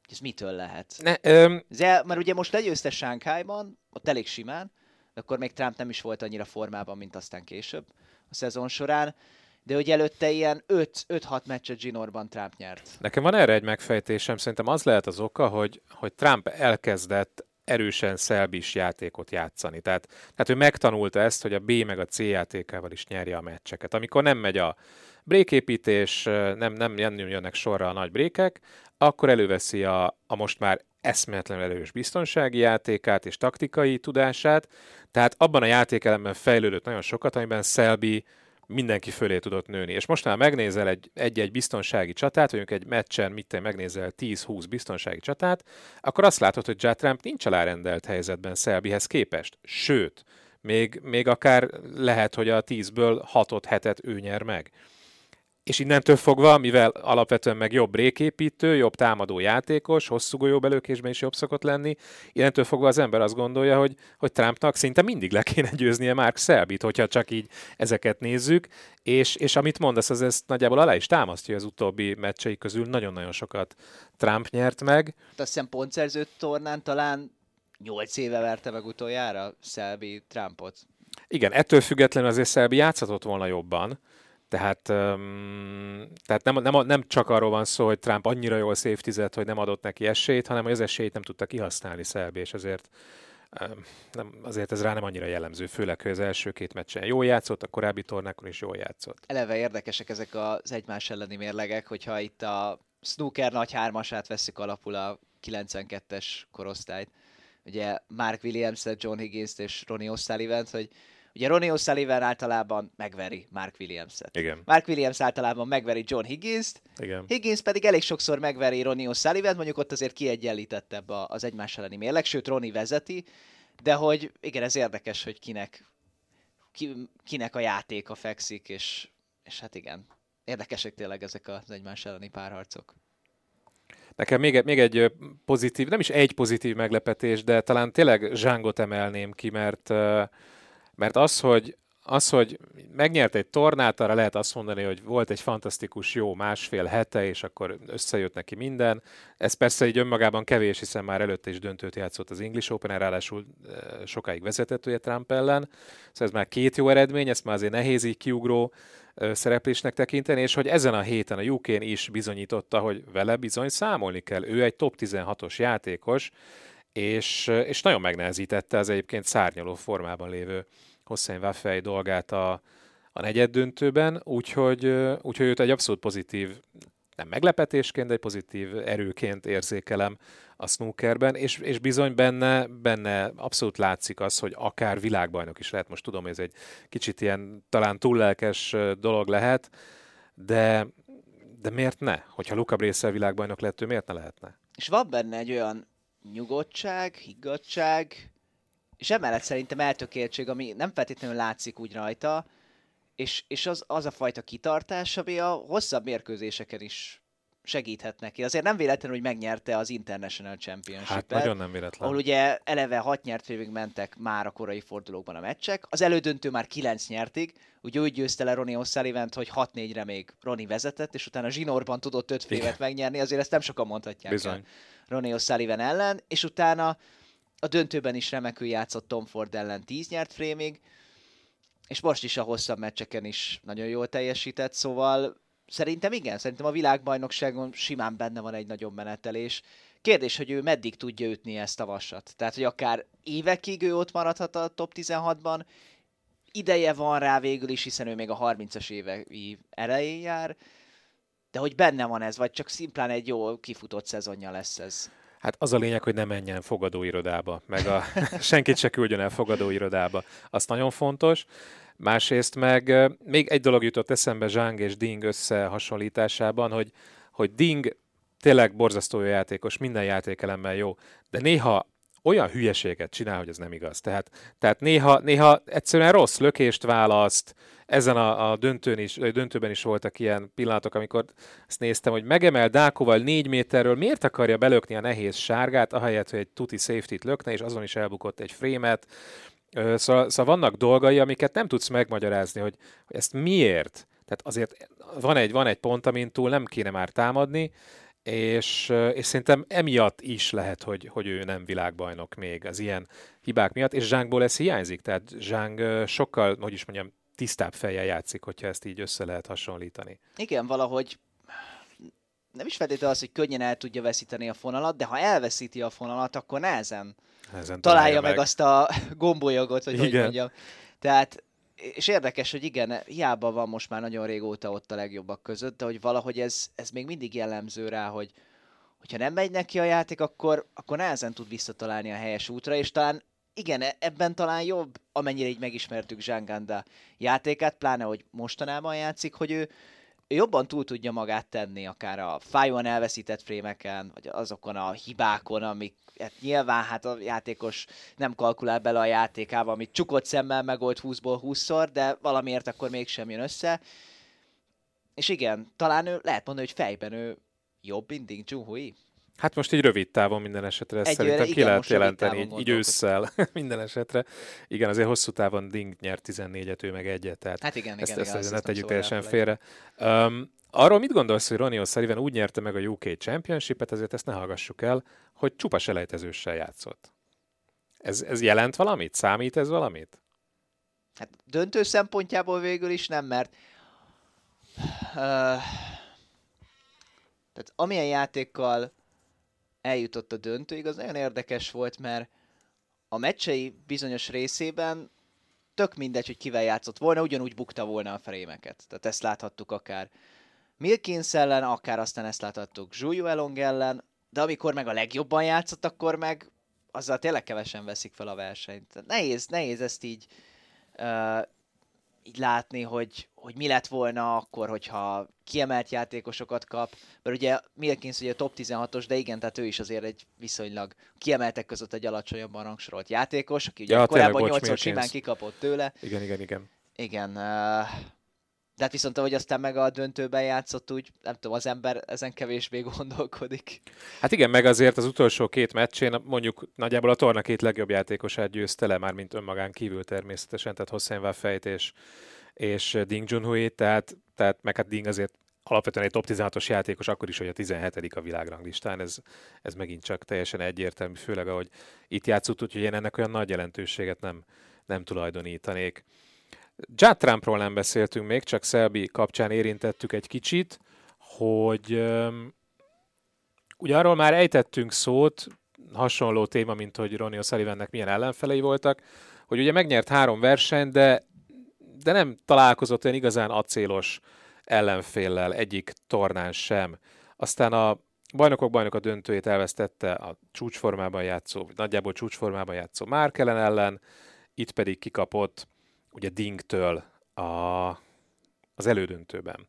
Ez mitől lehet? Ne, öm... De, mert ugye most legyőzte Sánkhájban, ott elég simán, akkor még Trump nem is volt annyira formában, mint aztán később a szezon során, de hogy előtte ilyen 5-6 meccset Ginorban Trump nyert. Nekem van erre egy megfejtésem, szerintem az lehet az oka, hogy, hogy Trump elkezdett erősen szelbis játékot játszani. Tehát, tehát ő megtanulta ezt, hogy a B meg a C játékával is nyerje a meccseket. Amikor nem megy a bréképítés, nem, nem jönnek sorra a nagy brékek, akkor előveszi a, a most már eszméletlenül erős biztonsági játékát és taktikai tudását, tehát abban a játékelemben fejlődött nagyon sokat, amiben Selby mindenki fölé tudott nőni. És most már megnézel egy, egy-egy biztonsági csatát, vagy egy meccsen, mit te megnézel 10-20 biztonsági csatát, akkor azt látod, hogy Jack Trump nincs alárendelt helyzetben Selbyhez képest. Sőt, még, még akár lehet, hogy a tízből hatot, hetet ő nyer meg és innentől fogva, mivel alapvetően meg jobb réképítő, jobb támadó játékos, hosszú golyóbelőkésben is jobb szokott lenni, innentől fogva az ember azt gondolja, hogy, hogy Trumpnak szinte mindig le kéne győznie Mark Selbit, hogyha csak így ezeket nézzük, és, és amit mondasz, az ezt nagyjából alá is támasztja az utóbbi meccsei közül, nagyon-nagyon sokat Trump nyert meg. Azt hiszem pontszerző tornán talán 8 éve verte meg utoljára Selby Trumpot. Igen, ettől függetlenül azért Selby játszhatott volna jobban, tehát, tehát nem, nem, nem csak arról van szó, hogy Trump annyira jól safety hogy nem adott neki esélyt, hanem hogy az esélyt nem tudta kihasználni Szelbi, és azért nem, azért ez rá nem annyira jellemző, főleg, hogy az első két meccsen jól játszott, a korábbi tornákon is jól játszott. Eleve érdekesek ezek az egymás elleni mérlegek, hogyha itt a snooker nagy hármasát veszük alapul a 92-es korosztályt. Ugye Mark williams John higgins és Ronnie O'Sullivan, hogy Ugye Ronnie O'Sullivan általában megveri Mark Williams-et. Igen. Mark Williams általában megveri John Higgins-t, Igen. Higgins pedig elég sokszor megveri Ronnie O'Sullivan, mondjuk ott azért kiegyenlítettebb az egymás elleni mérleg, sőt Ronnie vezeti, de hogy igen, ez érdekes, hogy kinek, ki, kinek a játéka fekszik, és, és hát igen, érdekesek tényleg ezek az egymás elleni párharcok. Nekem még, még egy pozitív, nem is egy pozitív meglepetés, de talán tényleg Zsángot emelném ki, mert uh, mert az, hogy, az, hogy megnyert egy tornát, arra lehet azt mondani, hogy volt egy fantasztikus jó másfél hete, és akkor összejött neki minden. Ez persze így önmagában kevés, hiszen már előtte is döntőt játszott az English Open, ráadásul sokáig vezetett ugye Trump ellen. Szóval ez már két jó eredmény, ezt már azért nehéz így kiugró szereplésnek tekinteni, és hogy ezen a héten a uk is bizonyította, hogy vele bizony számolni kell. Ő egy top 16-os játékos, és, és nagyon megnehezítette az egyébként szárnyaló formában lévő Hossein Waffei dolgát a, a negyed döntőben, úgyhogy, úgyhogy őt egy abszolút pozitív, nem meglepetésként, de egy pozitív erőként érzékelem a snookerben, és, és bizony benne, benne abszolút látszik az, hogy akár világbajnok is lehet. Most tudom, ez egy kicsit ilyen talán túllelkes dolog lehet, de, de miért ne? Hogyha Luca Brészel világbajnok lett, ő miért ne lehetne? És van benne egy olyan nyugodtság, higgadság, és emellett szerintem eltökéltség, ami nem feltétlenül látszik úgy rajta, és, és az, az a fajta kitartás, ami a hosszabb mérkőzéseken is segíthet neki. Azért nem véletlenül, hogy megnyerte az International championship Hát nagyon nem véletlen. Ahol ugye eleve hat nyert félig mentek már a korai fordulókban a meccsek. Az elődöntő már kilenc nyertig, ugye úgy győzte le Ronnie O'Sullivan, hogy 6-4-re még Ronnie vezetett, és utána zsinórban tudott öt févet megnyerni, azért ezt nem sokan mondhatják Bizony. el Ronnie O'Sullivan ellen, és utána a döntőben is remekül játszott Tom Ford ellen 10 nyert frémig, és most is a hosszabb meccseken is nagyon jól teljesített, szóval szerintem igen, szerintem a világbajnokságon simán benne van egy nagyobb menetelés. Kérdés, hogy ő meddig tudja ütni ezt a vasat. Tehát, hogy akár évekig ő ott maradhat a top 16-ban, ideje van rá végül is, hiszen ő még a 30-as évei elején jár, de hogy benne van ez, vagy csak szimplán egy jó kifutott szezonja lesz ez. Hát az a lényeg, hogy ne menjen fogadóirodába, meg a, senkit se küldjön el fogadóirodába. Az nagyon fontos. Másrészt meg még egy dolog jutott eszembe Zsang és Ding összehasonlításában, hogy, hogy Ding tényleg borzasztó jó játékos, minden játékelemmel jó, de néha olyan hülyeséget csinál, hogy ez nem igaz. Tehát, tehát néha, néha egyszerűen rossz lökést választ, ezen a, a döntőn is, döntőben is voltak ilyen pillanatok, amikor ezt néztem, hogy megemel Dákóval négy méterről, miért akarja belökni a nehéz sárgát, ahelyett, hogy egy tuti safety-t lökne, és azon is elbukott egy frémet. Szóval, szóval vannak dolgai, amiket nem tudsz megmagyarázni, hogy, hogy ezt miért. Tehát azért van egy, van egy pont, amin túl nem kéne már támadni, és, és szerintem emiatt is lehet, hogy, hogy ő nem világbajnok még az ilyen hibák miatt, és Zsángból ez hiányzik, tehát Zsáng sokkal, hogy is mondjam, tisztább fejjel játszik, hogyha ezt így össze lehet hasonlítani. Igen, valahogy nem is feltétlenül az, hogy könnyen el tudja veszíteni a fonalat, de ha elveszíti a fonalat, akkor nehezen, nehezen találja, találja meg. meg azt a gombolyogot, vagy Igen. hogy mondjam. Tehát, és érdekes, hogy igen, hiába van most már nagyon régóta ott a legjobbak között, de hogy valahogy ez, ez még mindig jellemző rá, hogy hogyha nem megy neki a játék, akkor, akkor nehezen tud visszatalálni a helyes útra, és talán igen, e- ebben talán jobb, amennyire így megismertük Zsánganda játékát, pláne, hogy mostanában játszik, hogy ő, jobban túl tudja magát tenni, akár a fájóan elveszített frémeken, vagy azokon a hibákon, amik hát nyilván hát a játékos nem kalkulál bele a játékába, amit csukott szemmel megold 20-ból 20-szor, de valamiért akkor mégsem jön össze. És igen, talán ő lehet mondani, hogy fejben ő jobb, mint Ding Junhui. Hát most így rövid távon minden esetre ezt szerintem ki igen, lehet jelenteni, így, így ősszel minden esetre. Igen, azért hosszú távon Ding nyert 14-et, ő meg egyet, tehát Hát igen, ezt, igen, ezt, igen, ezt ne tegyük szabad teljesen félre. Um, arról mit gondolsz, hogy Ronnie O'Sullivan úgy nyerte meg a UK Championship-et, ezért ezt ne hallgassuk el, hogy csupa selejtezőssel játszott. Ez, ez jelent valamit? Számít ez valamit? Hát döntő szempontjából végül is nem, mert uh, tehát amilyen játékkal eljutott a döntőig, az nagyon érdekes volt, mert a meccsei bizonyos részében tök mindegy, hogy kivel játszott volna, ugyanúgy bukta volna a frémeket. Tehát ezt láthattuk akár Milkins ellen, akár aztán ezt láthattuk Zsúlyó Elong ellen, de amikor meg a legjobban játszott, akkor meg azzal tényleg kevesen veszik fel a versenyt. Nehéz, nehéz ezt így, uh, így látni, hogy, hogy mi lett volna akkor, hogyha kiemelt játékosokat kap, mert ugye Milkins ugye top 16-os, de igen, tehát ő is azért egy viszonylag kiemeltek között egy alacsonyabban rangsorolt játékos, aki ugye Ja, korábban bocs, 8 Milkins. simán kikapott tőle. Igen, igen, igen. Igen, uh, de hát viszont ahogy aztán meg a döntőben játszott, úgy nem tudom, az ember ezen kevésbé gondolkodik. Hát igen, meg azért az utolsó két meccsén mondjuk nagyjából a torna két legjobb játékosát győzte le, már mint önmagán kívül természetesen, tehát Hossein Waffeit és, és Ding Junhui, tehát, tehát meg hát Ding azért alapvetően egy top 16-os játékos, akkor is, hogy a 17 a világranglistán, ez, ez megint csak teljesen egyértelmű, főleg ahogy itt játszott, úgyhogy én ennek olyan nagy jelentőséget nem, nem tulajdonítanék. Judd Trumpról nem beszéltünk még, csak Selby kapcsán érintettük egy kicsit, hogy ugye arról már ejtettünk szót, hasonló téma, mint hogy Ronnie O'Sullivannek milyen ellenfelei voltak, hogy ugye megnyert három versenyt, de, de nem találkozott olyan igazán acélos ellenféllel egyik tornán sem. Aztán a bajnokok bajnoka döntőjét elvesztette a csúcsformában játszó, vagy nagyjából csúcsformában játszó Márkelen ellen, itt pedig kikapott ugye Dingtől a, az elődöntőben.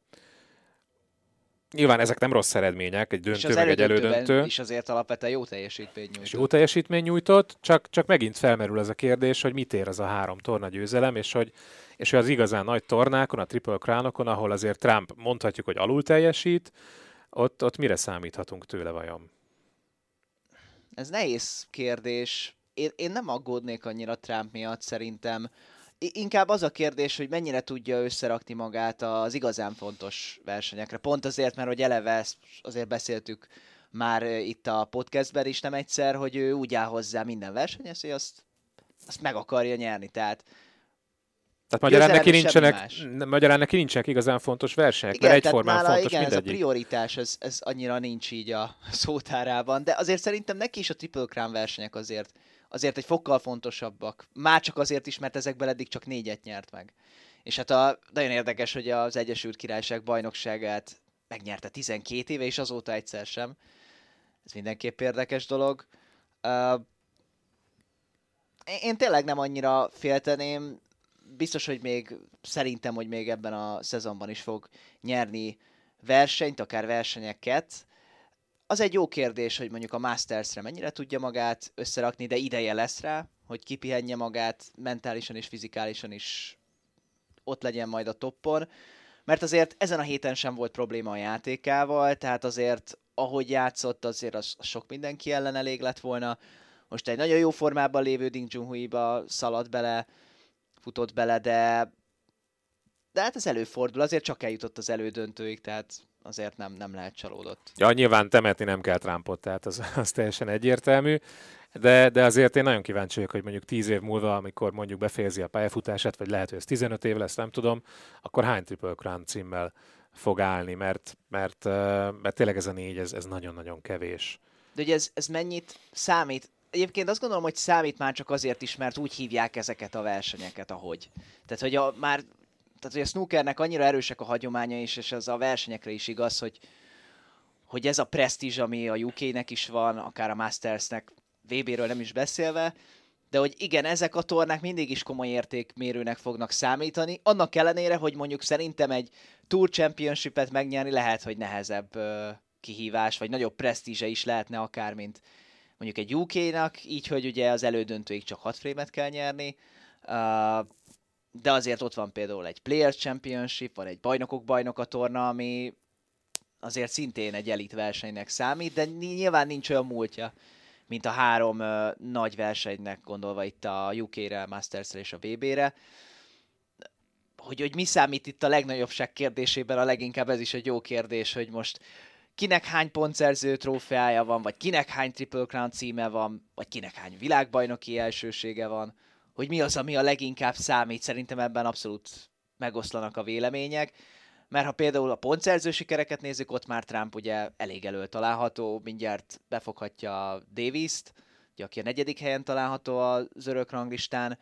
Nyilván ezek nem rossz eredmények, egy és döntő, meg egy elődöntő. is azért alapvetően jó teljesítmény nyújtott. És jó teljesítmény nyújtott, csak, csak megint felmerül ez a kérdés, hogy mit ér az a három torna győzelem, és hogy, és hogy az igazán nagy tornákon, a Triple Crownokon, ahol azért Trump mondhatjuk, hogy alul teljesít, ott, ott mire számíthatunk tőle vajon? Ez nehéz kérdés. Én, én nem aggódnék annyira Trump miatt szerintem. Inkább az a kérdés, hogy mennyire tudja összerakni magát az igazán fontos versenyekre. Pont azért, mert hogy eleve ezt azért beszéltük már itt a podcastben is nem egyszer, hogy ő úgy áll hozzá minden versenyhez, hogy azt, azt meg akarja nyerni. Tehát Tehát magyarán neki, nincsenek, ne- magyarán neki nincsenek igazán fontos versenyek, Igen, mert egyformán nála, fontos igen, ez a mindegyik. prioritás, ez, ez annyira nincs így a szótárában, de azért szerintem neki is a Triple Crown versenyek azért, azért egy fokkal fontosabbak. Már csak azért is, mert ezekből eddig csak négyet nyert meg. És hát a, nagyon érdekes, hogy az Egyesült Királyság bajnokságát megnyerte 12 éve, és azóta egyszer sem. Ez mindenképp érdekes dolog. Uh, én- én tényleg nem annyira félteném, biztos, hogy még szerintem, hogy még ebben a szezonban is fog nyerni versenyt, akár versenyeket. Az egy jó kérdés, hogy mondjuk a Masters-re mennyire tudja magát összerakni, de ideje lesz rá, hogy kipihenje magát mentálisan és fizikálisan is ott legyen majd a toppon. Mert azért ezen a héten sem volt probléma a játékával, tehát azért ahogy játszott, azért az, sok mindenki ellen elég lett volna. Most egy nagyon jó formában lévő Ding Junhui-ba szaladt bele, futott bele, de de hát ez előfordul, azért csak eljutott az elődöntőig, tehát azért nem, nem lehet csalódott. Ja, nyilván temetni nem kell Trumpot, tehát az, az teljesen egyértelmű, de, de azért én nagyon kíváncsi vagyok, hogy mondjuk 10 év múlva, amikor mondjuk befejezi a pályafutását, vagy lehet, hogy ez 15 év lesz, nem tudom, akkor hány Triple Crown címmel fog állni, mert, mert, mert tényleg ez a négy, ez, ez nagyon-nagyon kevés. De ugye ez, ez mennyit számít? Egyébként azt gondolom, hogy számít már csak azért is, mert úgy hívják ezeket a versenyeket, ahogy. Tehát, hogy a, már tehát, hogy a snookernek annyira erősek a hagyománya is, és ez a versenyekre is igaz, hogy, hogy ez a presztízs, ami a UK-nek is van, akár a Mastersnek, VB-ről nem is beszélve, de hogy igen, ezek a tornák mindig is komoly értékmérőnek fognak számítani, annak ellenére, hogy mondjuk szerintem egy Tour Championship-et megnyerni lehet, hogy nehezebb ö, kihívás, vagy nagyobb presztízse is lehetne akár, mint mondjuk egy UK-nak, így, hogy ugye az elődöntőig csak 6 frémet kell nyerni, uh, de azért ott van például egy Players Championship, van egy bajnokok bajnoka torna, ami azért szintén egy elit versenynek számít, de nyilván nincs olyan múltja, mint a három uh, nagy versenynek gondolva itt a UK-re, Masters-re és a VB-re. Hogy, hogy mi számít itt a legnagyobbság kérdésében, a leginkább ez is egy jó kérdés, hogy most kinek hány pontszerző trófeája van, vagy kinek hány Triple Crown címe van, vagy kinek hány világbajnoki elsősége van, hogy mi az, ami a leginkább számít, szerintem ebben abszolút megoszlanak a vélemények, mert ha például a pontszerző sikereket nézzük, ott már Trump ugye elég elő található, mindjárt befoghatja Davis-t, ugye, aki a negyedik helyen található az örök ranglistán,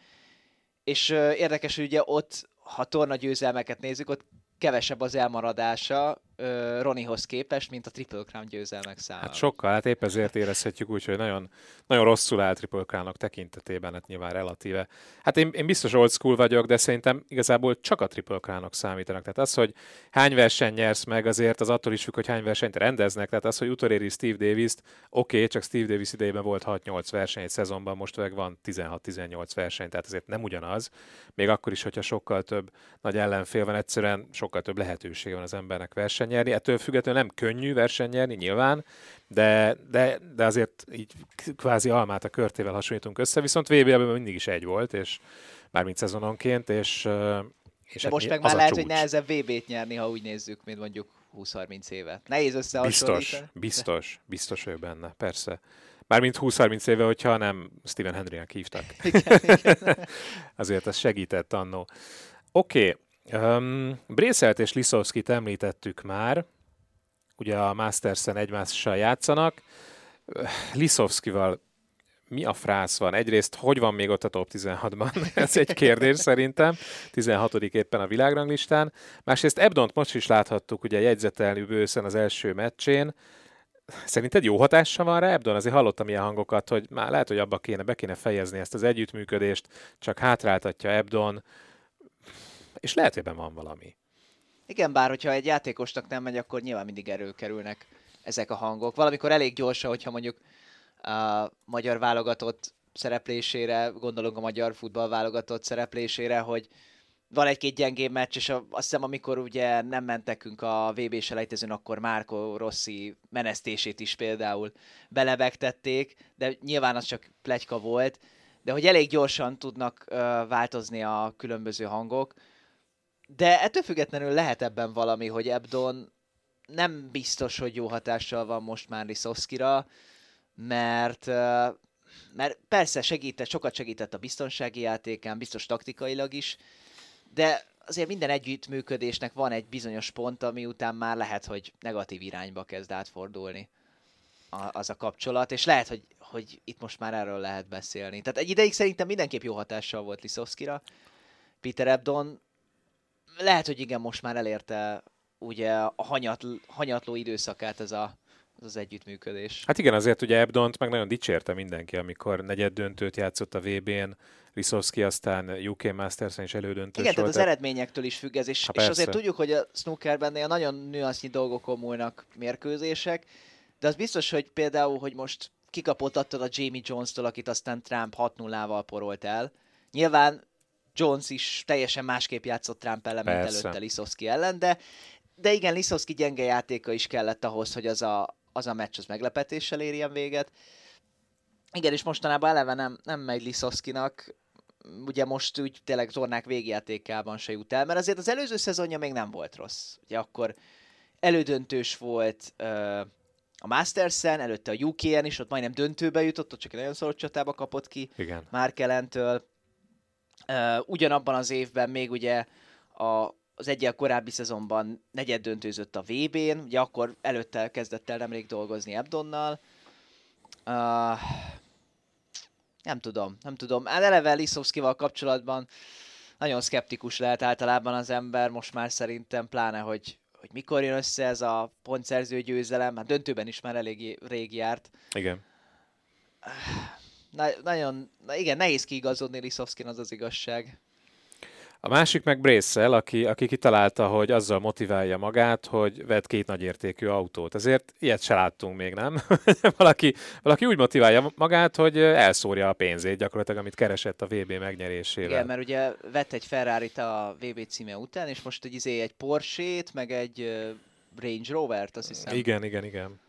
és érdekes, hogy ugye ott, ha torna győzelmeket nézzük, ott kevesebb az elmaradása uh, Ronihoz képest, mint a Triple Crown győzelmek száma. Hát sokkal, hát épp ezért érezhetjük úgy, hogy nagyon, nagyon rosszul áll Triple crown tekintetében, hát nyilván relatíve. Hát én, én biztos old school vagyok, de szerintem igazából csak a Triple crown számítanak. Tehát az, hogy hány verseny nyersz meg, azért az attól is függ, hogy hány versenyt rendeznek. Tehát az, hogy utoléri Steve Davis-t, oké, okay, csak Steve Davis idejében volt 6-8 verseny egy szezonban, most meg van 16-18 verseny, tehát azért nem ugyanaz. Még akkor is, hogyha sokkal több nagy ellenfél van, egyszerűen sokkal több lehetőség van az embernek versenyerni. Ettől függetlenül nem könnyű versenyerni nyilván, de, de, de azért így kvázi almát a körtével hasonlítunk össze, viszont VB-ben mindig is egy volt, és mármint szezononként, és, és de hát most meg már lehet, csúcs. hogy nehezebb VB-t nyerni, ha úgy nézzük, mint mondjuk 20-30 éve. Nehéz összehasonlítani. Biztos, biztos, biztos vagyok benne, persze. Mármint 20-30 éve, hogyha nem Steven Henry-nek hívtak. Igen, igen. Azért ez segített annó. Oké, okay. Um, Brészelt és Liszowskit említettük már, ugye a Masters-en egymással játszanak. Liszowskival mi a frász van? Egyrészt, hogy van még ott a top 16-ban? Ez egy kérdés szerintem. 16 éppen a világranglistán. Másrészt Ebdont most is láthattuk, ugye jegyzetelni bőszen az első meccsén. Szerinted jó hatása van rá Ebdon? Azért hallottam ilyen hangokat, hogy már lehet, hogy abba kéne, be kéne fejezni ezt az együttműködést, csak hátráltatja Ebdon és lehet, hogy van valami. Igen, bár hogyha egy játékosnak nem megy, akkor nyilván mindig előkerülnek ezek a hangok. Valamikor elég gyorsan, hogyha mondjuk a magyar válogatott szereplésére, gondolunk a magyar futball válogatott szereplésére, hogy van egy-két gyengébb meccs, és azt hiszem, amikor ugye nem mentekünk a vb selejtezőn, akkor Márko Rossi menesztését is például belebegtették, de nyilván az csak plegyka volt, de hogy elég gyorsan tudnak változni a különböző hangok, de ettől függetlenül lehet ebben valami, hogy Ebdon nem biztos, hogy jó hatással van most már Liszowskira, mert, mert persze segített, sokat segített a biztonsági játékán, biztos taktikailag is, de azért minden együttműködésnek van egy bizonyos pont, ami után már lehet, hogy negatív irányba kezd átfordulni az a kapcsolat, és lehet, hogy, hogy itt most már erről lehet beszélni. Tehát egy ideig szerintem mindenképp jó hatással volt Liszowskira. Peter Ebdon lehet, hogy igen, most már elérte ugye a hanyatl, hanyatló időszakát ez a, az, az együttműködés. Hát igen, azért ugye Ebdont meg nagyon dicsérte mindenki, amikor negyed döntőt játszott a VB-n, Liszowski aztán UK Masters-en is elődöntős Igen, tehát az eredményektől is függ ez, és, ha, és azért tudjuk, hogy a snookerben nagyon nüansznyi dolgokon múlnak mérkőzések, de az biztos, hogy például, hogy most kikapott attól a Jamie Jones-tól, akit aztán Trump 6-0-val porolt el. Nyilván Jones is teljesen másképp játszott Trump ellen, mint előtte Liszowski ellen, de, de igen, Liszowski gyenge játéka is kellett ahhoz, hogy az a, az a meccs az meglepetéssel érjen véget. Igen, és mostanában eleve nem, nem megy Liszowskinak, ugye most úgy tényleg tornák végjátékában se jut el, mert azért az előző szezonja még nem volt rossz. Ugye akkor elődöntős volt uh, a Masters-en, előtte a UK-en is, ott majdnem döntőbe jutott, ott csak egy nagyon szoros csatába kapott ki Igen. Márkelentől. Uh, ugyanabban az évben még ugye a, az egyel korábbi szezonban negyed döntőzött a VB-n, ugye akkor előtte kezdett el nemrég dolgozni Ebdonnal. Uh, nem tudom, nem tudom. Hát eleve Liszowskival kapcsolatban nagyon szkeptikus lehet általában az ember, most már szerintem pláne, hogy, hogy mikor jön össze ez a pontszerző győzelem, hát döntőben is már elég rég járt. Igen. Na- nagyon, na igen, nehéz kiigazodni Liszowskin, az az igazság. A másik meg Bracel, aki, aki kitalálta, hogy azzal motiválja magát, hogy vett két nagyértékű autót. Ezért ilyet se láttunk még, nem? valaki, valaki úgy motiválja magát, hogy elszórja a pénzét gyakorlatilag, amit keresett a VB megnyerésével. Igen, mert ugye vett egy ferrari a VB címe után, és most egy, izé, egy Porsche-t, meg egy Range Rover-t, azt hiszem. Igen, igen, igen.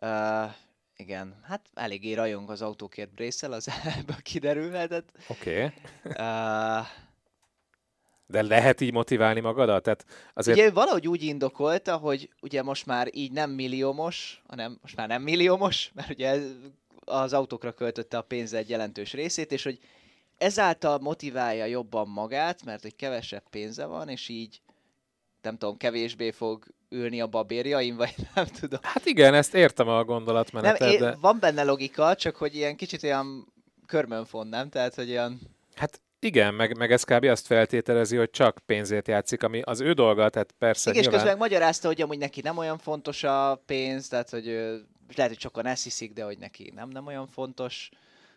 Uh, igen, hát eléggé rajong az autókért Bracel, az ebből kiderülhetett. Oké. Okay. Uh, De lehet így motiválni magadat? Tehát azért... Ugye valahogy úgy indokolta, hogy ugye most már így nem milliómos, hanem most már nem milliómos, mert ugye az autókra költötte a pénze egy jelentős részét, és hogy ezáltal motiválja jobban magát, mert hogy kevesebb pénze van, és így nem tudom, kevésbé fog ülni a babérjaim, vagy nem tudom. Hát igen, ezt értem a Nem, gondolatmenetet, én, de... Van benne logika, csak hogy ilyen kicsit olyan körmönfon, nem? Tehát, hogy olyan... Hát igen, meg, meg ez kb. azt feltételezi, hogy csak pénzért játszik, ami az ő dolga, tehát persze Igen, és nyilván... közben magyarázta, hogy amúgy neki nem olyan fontos a pénz, tehát hogy lehet, hogy sokan ezt hiszik, de hogy neki nem, nem olyan fontos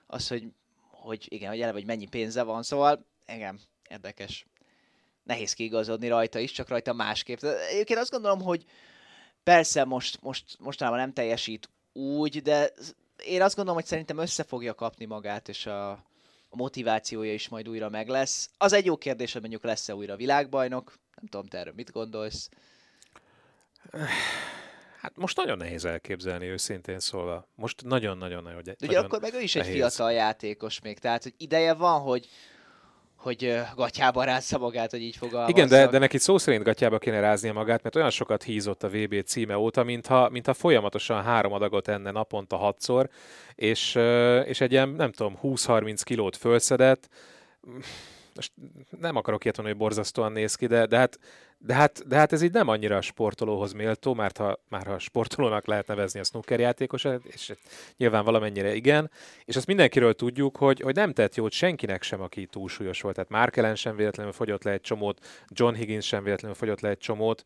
az, hogy, hogy igen, hogy eleve, hogy mennyi pénze van, szóval igen, érdekes. Nehéz kiigazodni rajta is, csak rajta másképp. Egyébként azt gondolom, hogy persze most, most mostanában nem teljesít úgy, de én azt gondolom, hogy szerintem össze fogja kapni magát, és a, a motivációja is majd újra meg lesz. Az egy jó kérdés, hogy mondjuk lesz-e újra világbajnok. Nem tudom, te erről mit gondolsz. Hát most nagyon nehéz elképzelni, őszintén szólva. Most nagyon-nagyon-nagyon De ugye akkor meg ő is egy nehéz. fiatal játékos még, tehát hogy ideje van, hogy hogy gatyába rázza magát, hogy így fogalmazzak. Igen, de, de neki szó szerint gatyába kéne ráznia magát, mert olyan sokat hízott a VB címe óta, mintha, mintha folyamatosan három adagot enne naponta hatszor, és, és egy ilyen, nem tudom, 20-30 kilót fölszedett. Most nem akarok ilyet mondani, hogy borzasztóan néz ki, de, de, hát, de, hát, de hát ez így nem annyira sportolóhoz méltó, mert ha, már ha sportolónak lehet nevezni a snooker játékosát, és nyilván valamennyire igen, és azt mindenkiről tudjuk, hogy, hogy nem tett jót senkinek sem, aki túlsúlyos volt. Tehát Mark Allen sem véletlenül fogyott le egy csomót, John Higgins sem véletlenül fogyott le egy csomót,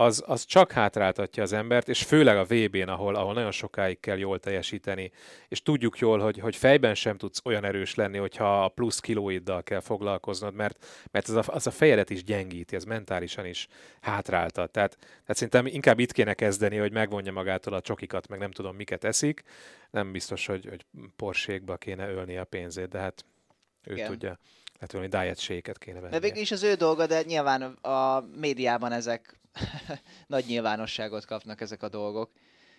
az, az csak hátráltatja az embert, és főleg a VB-n, ahol, ahol nagyon sokáig kell jól teljesíteni, és tudjuk jól, hogy, hogy fejben sem tudsz olyan erős lenni, hogyha a plusz kilóiddal kell foglalkoznod, mert, mert az, a, az a fejedet is gyengíti, ez mentálisan is hátráltat. Tehát, tehát szerintem inkább itt kéne kezdeni, hogy megvonja magától a csokikat, meg nem tudom miket eszik. Nem biztos, hogy, hogy porsékba kéne ölni a pénzét, de hát ő Igen. tudja. Lehet valami diet kéne venni. De végül is az ő dolga, de nyilván a médiában ezek nagy nyilvánosságot kapnak ezek a dolgok.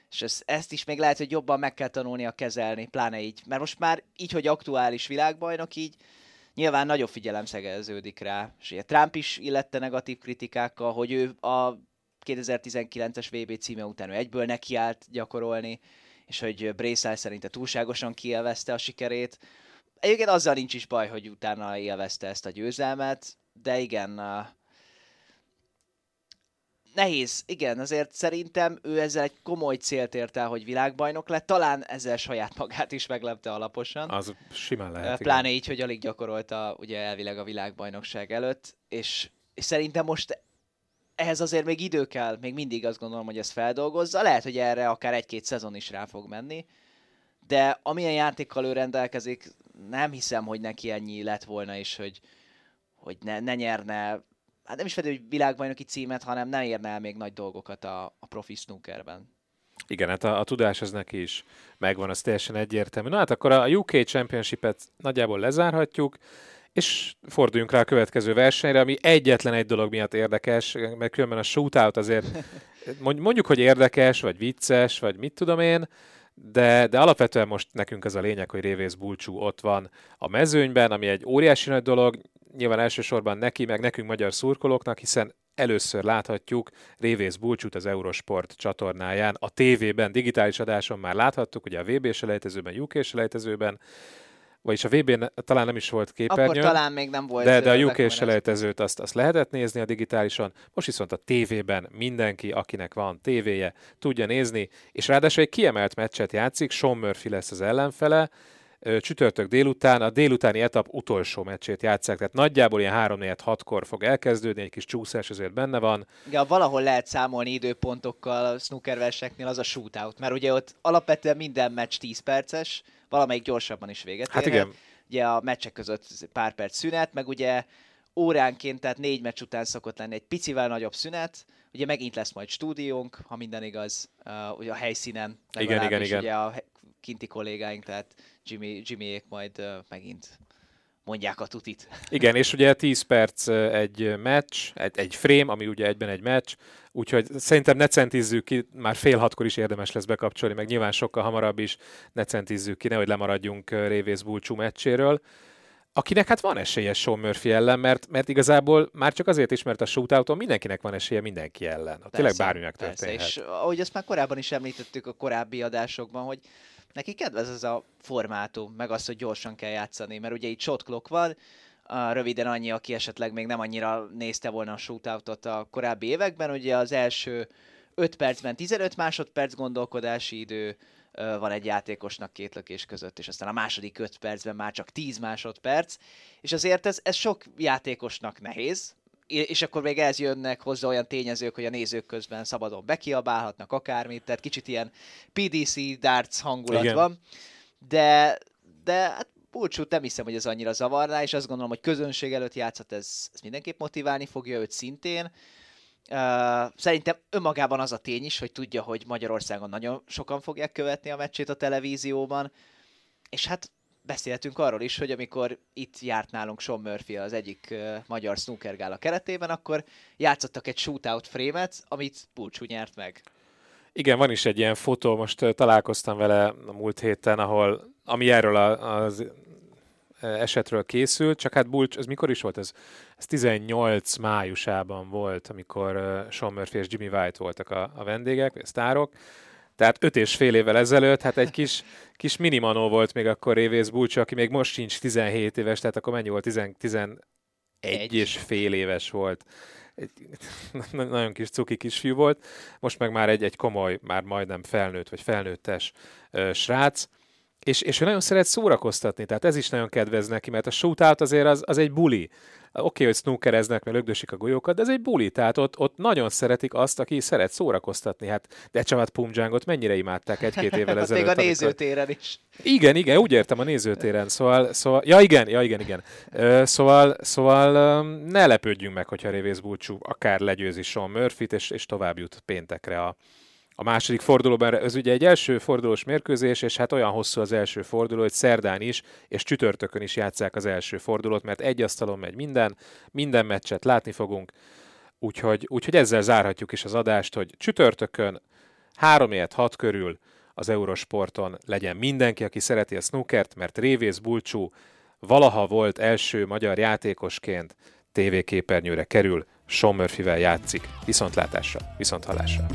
És ezt, ezt is még lehet, hogy jobban meg kell tanulnia kezelni, pláne így. Mert most már így, hogy aktuális világbajnok, így nyilván nagyobb figyelem szegeződik rá. És ugye Trump is illette negatív kritikákkal, hogy ő a 2019-es VB címe után ő egyből nekiállt gyakorolni, és hogy Bracel szerinte túlságosan kielvezte a sikerét. Egyébként azzal nincs is baj, hogy utána élvezte ezt a győzelmet, de igen, nehéz, igen, azért szerintem ő ezzel egy komoly célt ért el, hogy világbajnok lett, talán ezzel saját magát is meglepte alaposan. Az simán lehet. Igen. Pláne így, hogy alig gyakorolta ugye elvileg a világbajnokság előtt, és, és szerintem most ehhez azért még idő kell, még mindig azt gondolom, hogy ezt feldolgozza. Lehet, hogy erre akár egy-két szezon is rá fog menni, de amilyen játékkal ő rendelkezik, nem hiszem, hogy neki ennyi lett volna, és hogy, hogy ne, ne nyerne, hát nem is feltétlenül hogy világbajnoki címet, hanem ne érne el még nagy dolgokat a, a profi snookerben. Igen, hát a, a tudás az neki is megvan, az teljesen egyértelmű. Na hát akkor a UK Championship-et nagyjából lezárhatjuk, és forduljunk rá a következő versenyre, ami egyetlen egy dolog miatt érdekes, mert különben a shootout azért mond- mondjuk, hogy érdekes, vagy vicces, vagy mit tudom én, de, de alapvetően most nekünk az a lényeg, hogy Révész Bulcsú ott van a mezőnyben, ami egy óriási nagy dolog, nyilván elsősorban neki, meg nekünk magyar szurkolóknak, hiszen először láthatjuk Révész Bulcsút az Eurosport csatornáján, a tévében, digitális adáson már láthattuk, ugye a VB selejtezőben, UK selejtezőben, vagyis a VB-n talán nem is volt képernyőn. Akkor talán még nem volt. De, de a UK selejtezőt azt, azt lehetett nézni a digitálisan, most viszont a tévében mindenki, akinek van tévéje, tudja nézni, és ráadásul egy kiemelt meccset játszik, Sean Murphy lesz az ellenfele, csütörtök délután a délutáni etap utolsó meccsét játszák, tehát nagyjából ilyen 3 4 6 kor fog elkezdődni, egy kis csúszás azért benne van. Igen, valahol lehet számolni időpontokkal a snooker versenyeknél, az a shootout, mert ugye ott alapvetően minden meccs 10 perces, valamelyik gyorsabban is véget Hát igen. Ugye a meccsek között pár perc szünet, meg ugye óránként, tehát négy meccs után szokott lenni egy picivel nagyobb szünet, ugye megint lesz majd stúdiónk, ha minden igaz, uh, ugye a helyszínen. Igen, igen, igen. Ugye a kinti kollégáink, tehát Jimmy, Jimmyék majd megint mondják a tutit. Igen, és ugye 10 perc egy meccs, egy, egy frame, ami ugye egyben egy meccs, úgyhogy szerintem ne centizzük ki, már fél hatkor is érdemes lesz bekapcsolni, meg nyilván sokkal hamarabb is ne centizzük ki, nehogy lemaradjunk Révész Bulcsú meccséről akinek hát van esélye Sean Murphy ellen, mert, mert igazából már csak azért is, mert a shootouton mindenkinek van esélye mindenki ellen. Persze, Tényleg bármi megtörténhet. Persze, és ahogy ezt már korábban is említettük a korábbi adásokban, hogy neki kedvez ez a formátum, meg az, hogy gyorsan kell játszani, mert ugye itt shot clock van, röviden annyi, aki esetleg még nem annyira nézte volna a shootoutot a korábbi években, ugye az első 5 percben 15 másodperc gondolkodási idő, van egy játékosnak két lökés között, és aztán a második 5 percben már csak 10 másodperc, és azért ez, ez sok játékosnak nehéz, és akkor még ez jönnek hozzá olyan tényezők, hogy a nézők közben szabadon bekiabálhatnak akármit, tehát kicsit ilyen PDC darts hangulat Igen. van, de, de hát Bulcsút nem hiszem, hogy ez annyira zavarná, és azt gondolom, hogy közönség előtt játszhat, ez, ez mindenképp motiválni fogja őt szintén. Szerintem önmagában az a tény is, hogy tudja, hogy Magyarországon nagyon sokan fogják követni a meccsét a televízióban, és hát beszéltünk arról is, hogy amikor itt járt nálunk Sean Murphy az egyik uh, magyar snookergála keretében, akkor játszottak egy shootout frémet, amit Bulcsú nyert meg. Igen, van is egy ilyen fotó, most találkoztam vele a múlt héten, ahol, ami erről a, az esetről készült, csak hát Bulcs, ez mikor is volt? Ez, ez 18 májusában volt, amikor Sean Murphy és Jimmy White voltak a, a vendégek, a sztárok. Tehát öt és fél évvel ezelőtt, hát egy kis, kis minimanó volt még akkor Révész Bulcs, aki még most sincs 17 éves, tehát akkor mennyi volt? 10, 11 egy. és fél éves volt. Egy, nagyon kis cuki kisfiú volt. Most meg már egy, egy komoly, már majdnem felnőtt, vagy felnőttes ö, srác és, és ő nagyon szeret szórakoztatni, tehát ez is nagyon kedvez neki, mert a shootout azért az, az egy buli. Oké, okay, hogy snookereznek, mert lögdösik a golyókat, de ez egy buli, tehát ott, ott nagyon szeretik azt, aki szeret szórakoztatni. Hát de Csavat Pumjangot mennyire imádták egy-két évvel ezelőtt. Még a nézőtéren amikor... is. Igen, igen, úgy értem a nézőtéren, szóval, szóval ja igen, ja igen, igen. Ö, szóval, szóval ne lepődjünk meg, hogyha Révész Bulcsú akár legyőzi Sean Murphy-t, és, és tovább jut péntekre a, a második fordulóban, ez ugye egy első fordulós mérkőzés, és hát olyan hosszú az első forduló, hogy szerdán is, és csütörtökön is játszák az első fordulót, mert egy asztalon megy minden, minden meccset látni fogunk, úgyhogy, úgyhogy ezzel zárhatjuk is az adást, hogy csütörtökön 3 6 körül az Eurosporton legyen mindenki, aki szereti a snookert, mert Révész Bulcsú valaha volt első magyar játékosként tévéképernyőre kerül, Sean Murphy-vel játszik. Viszontlátásra, viszonthallásra.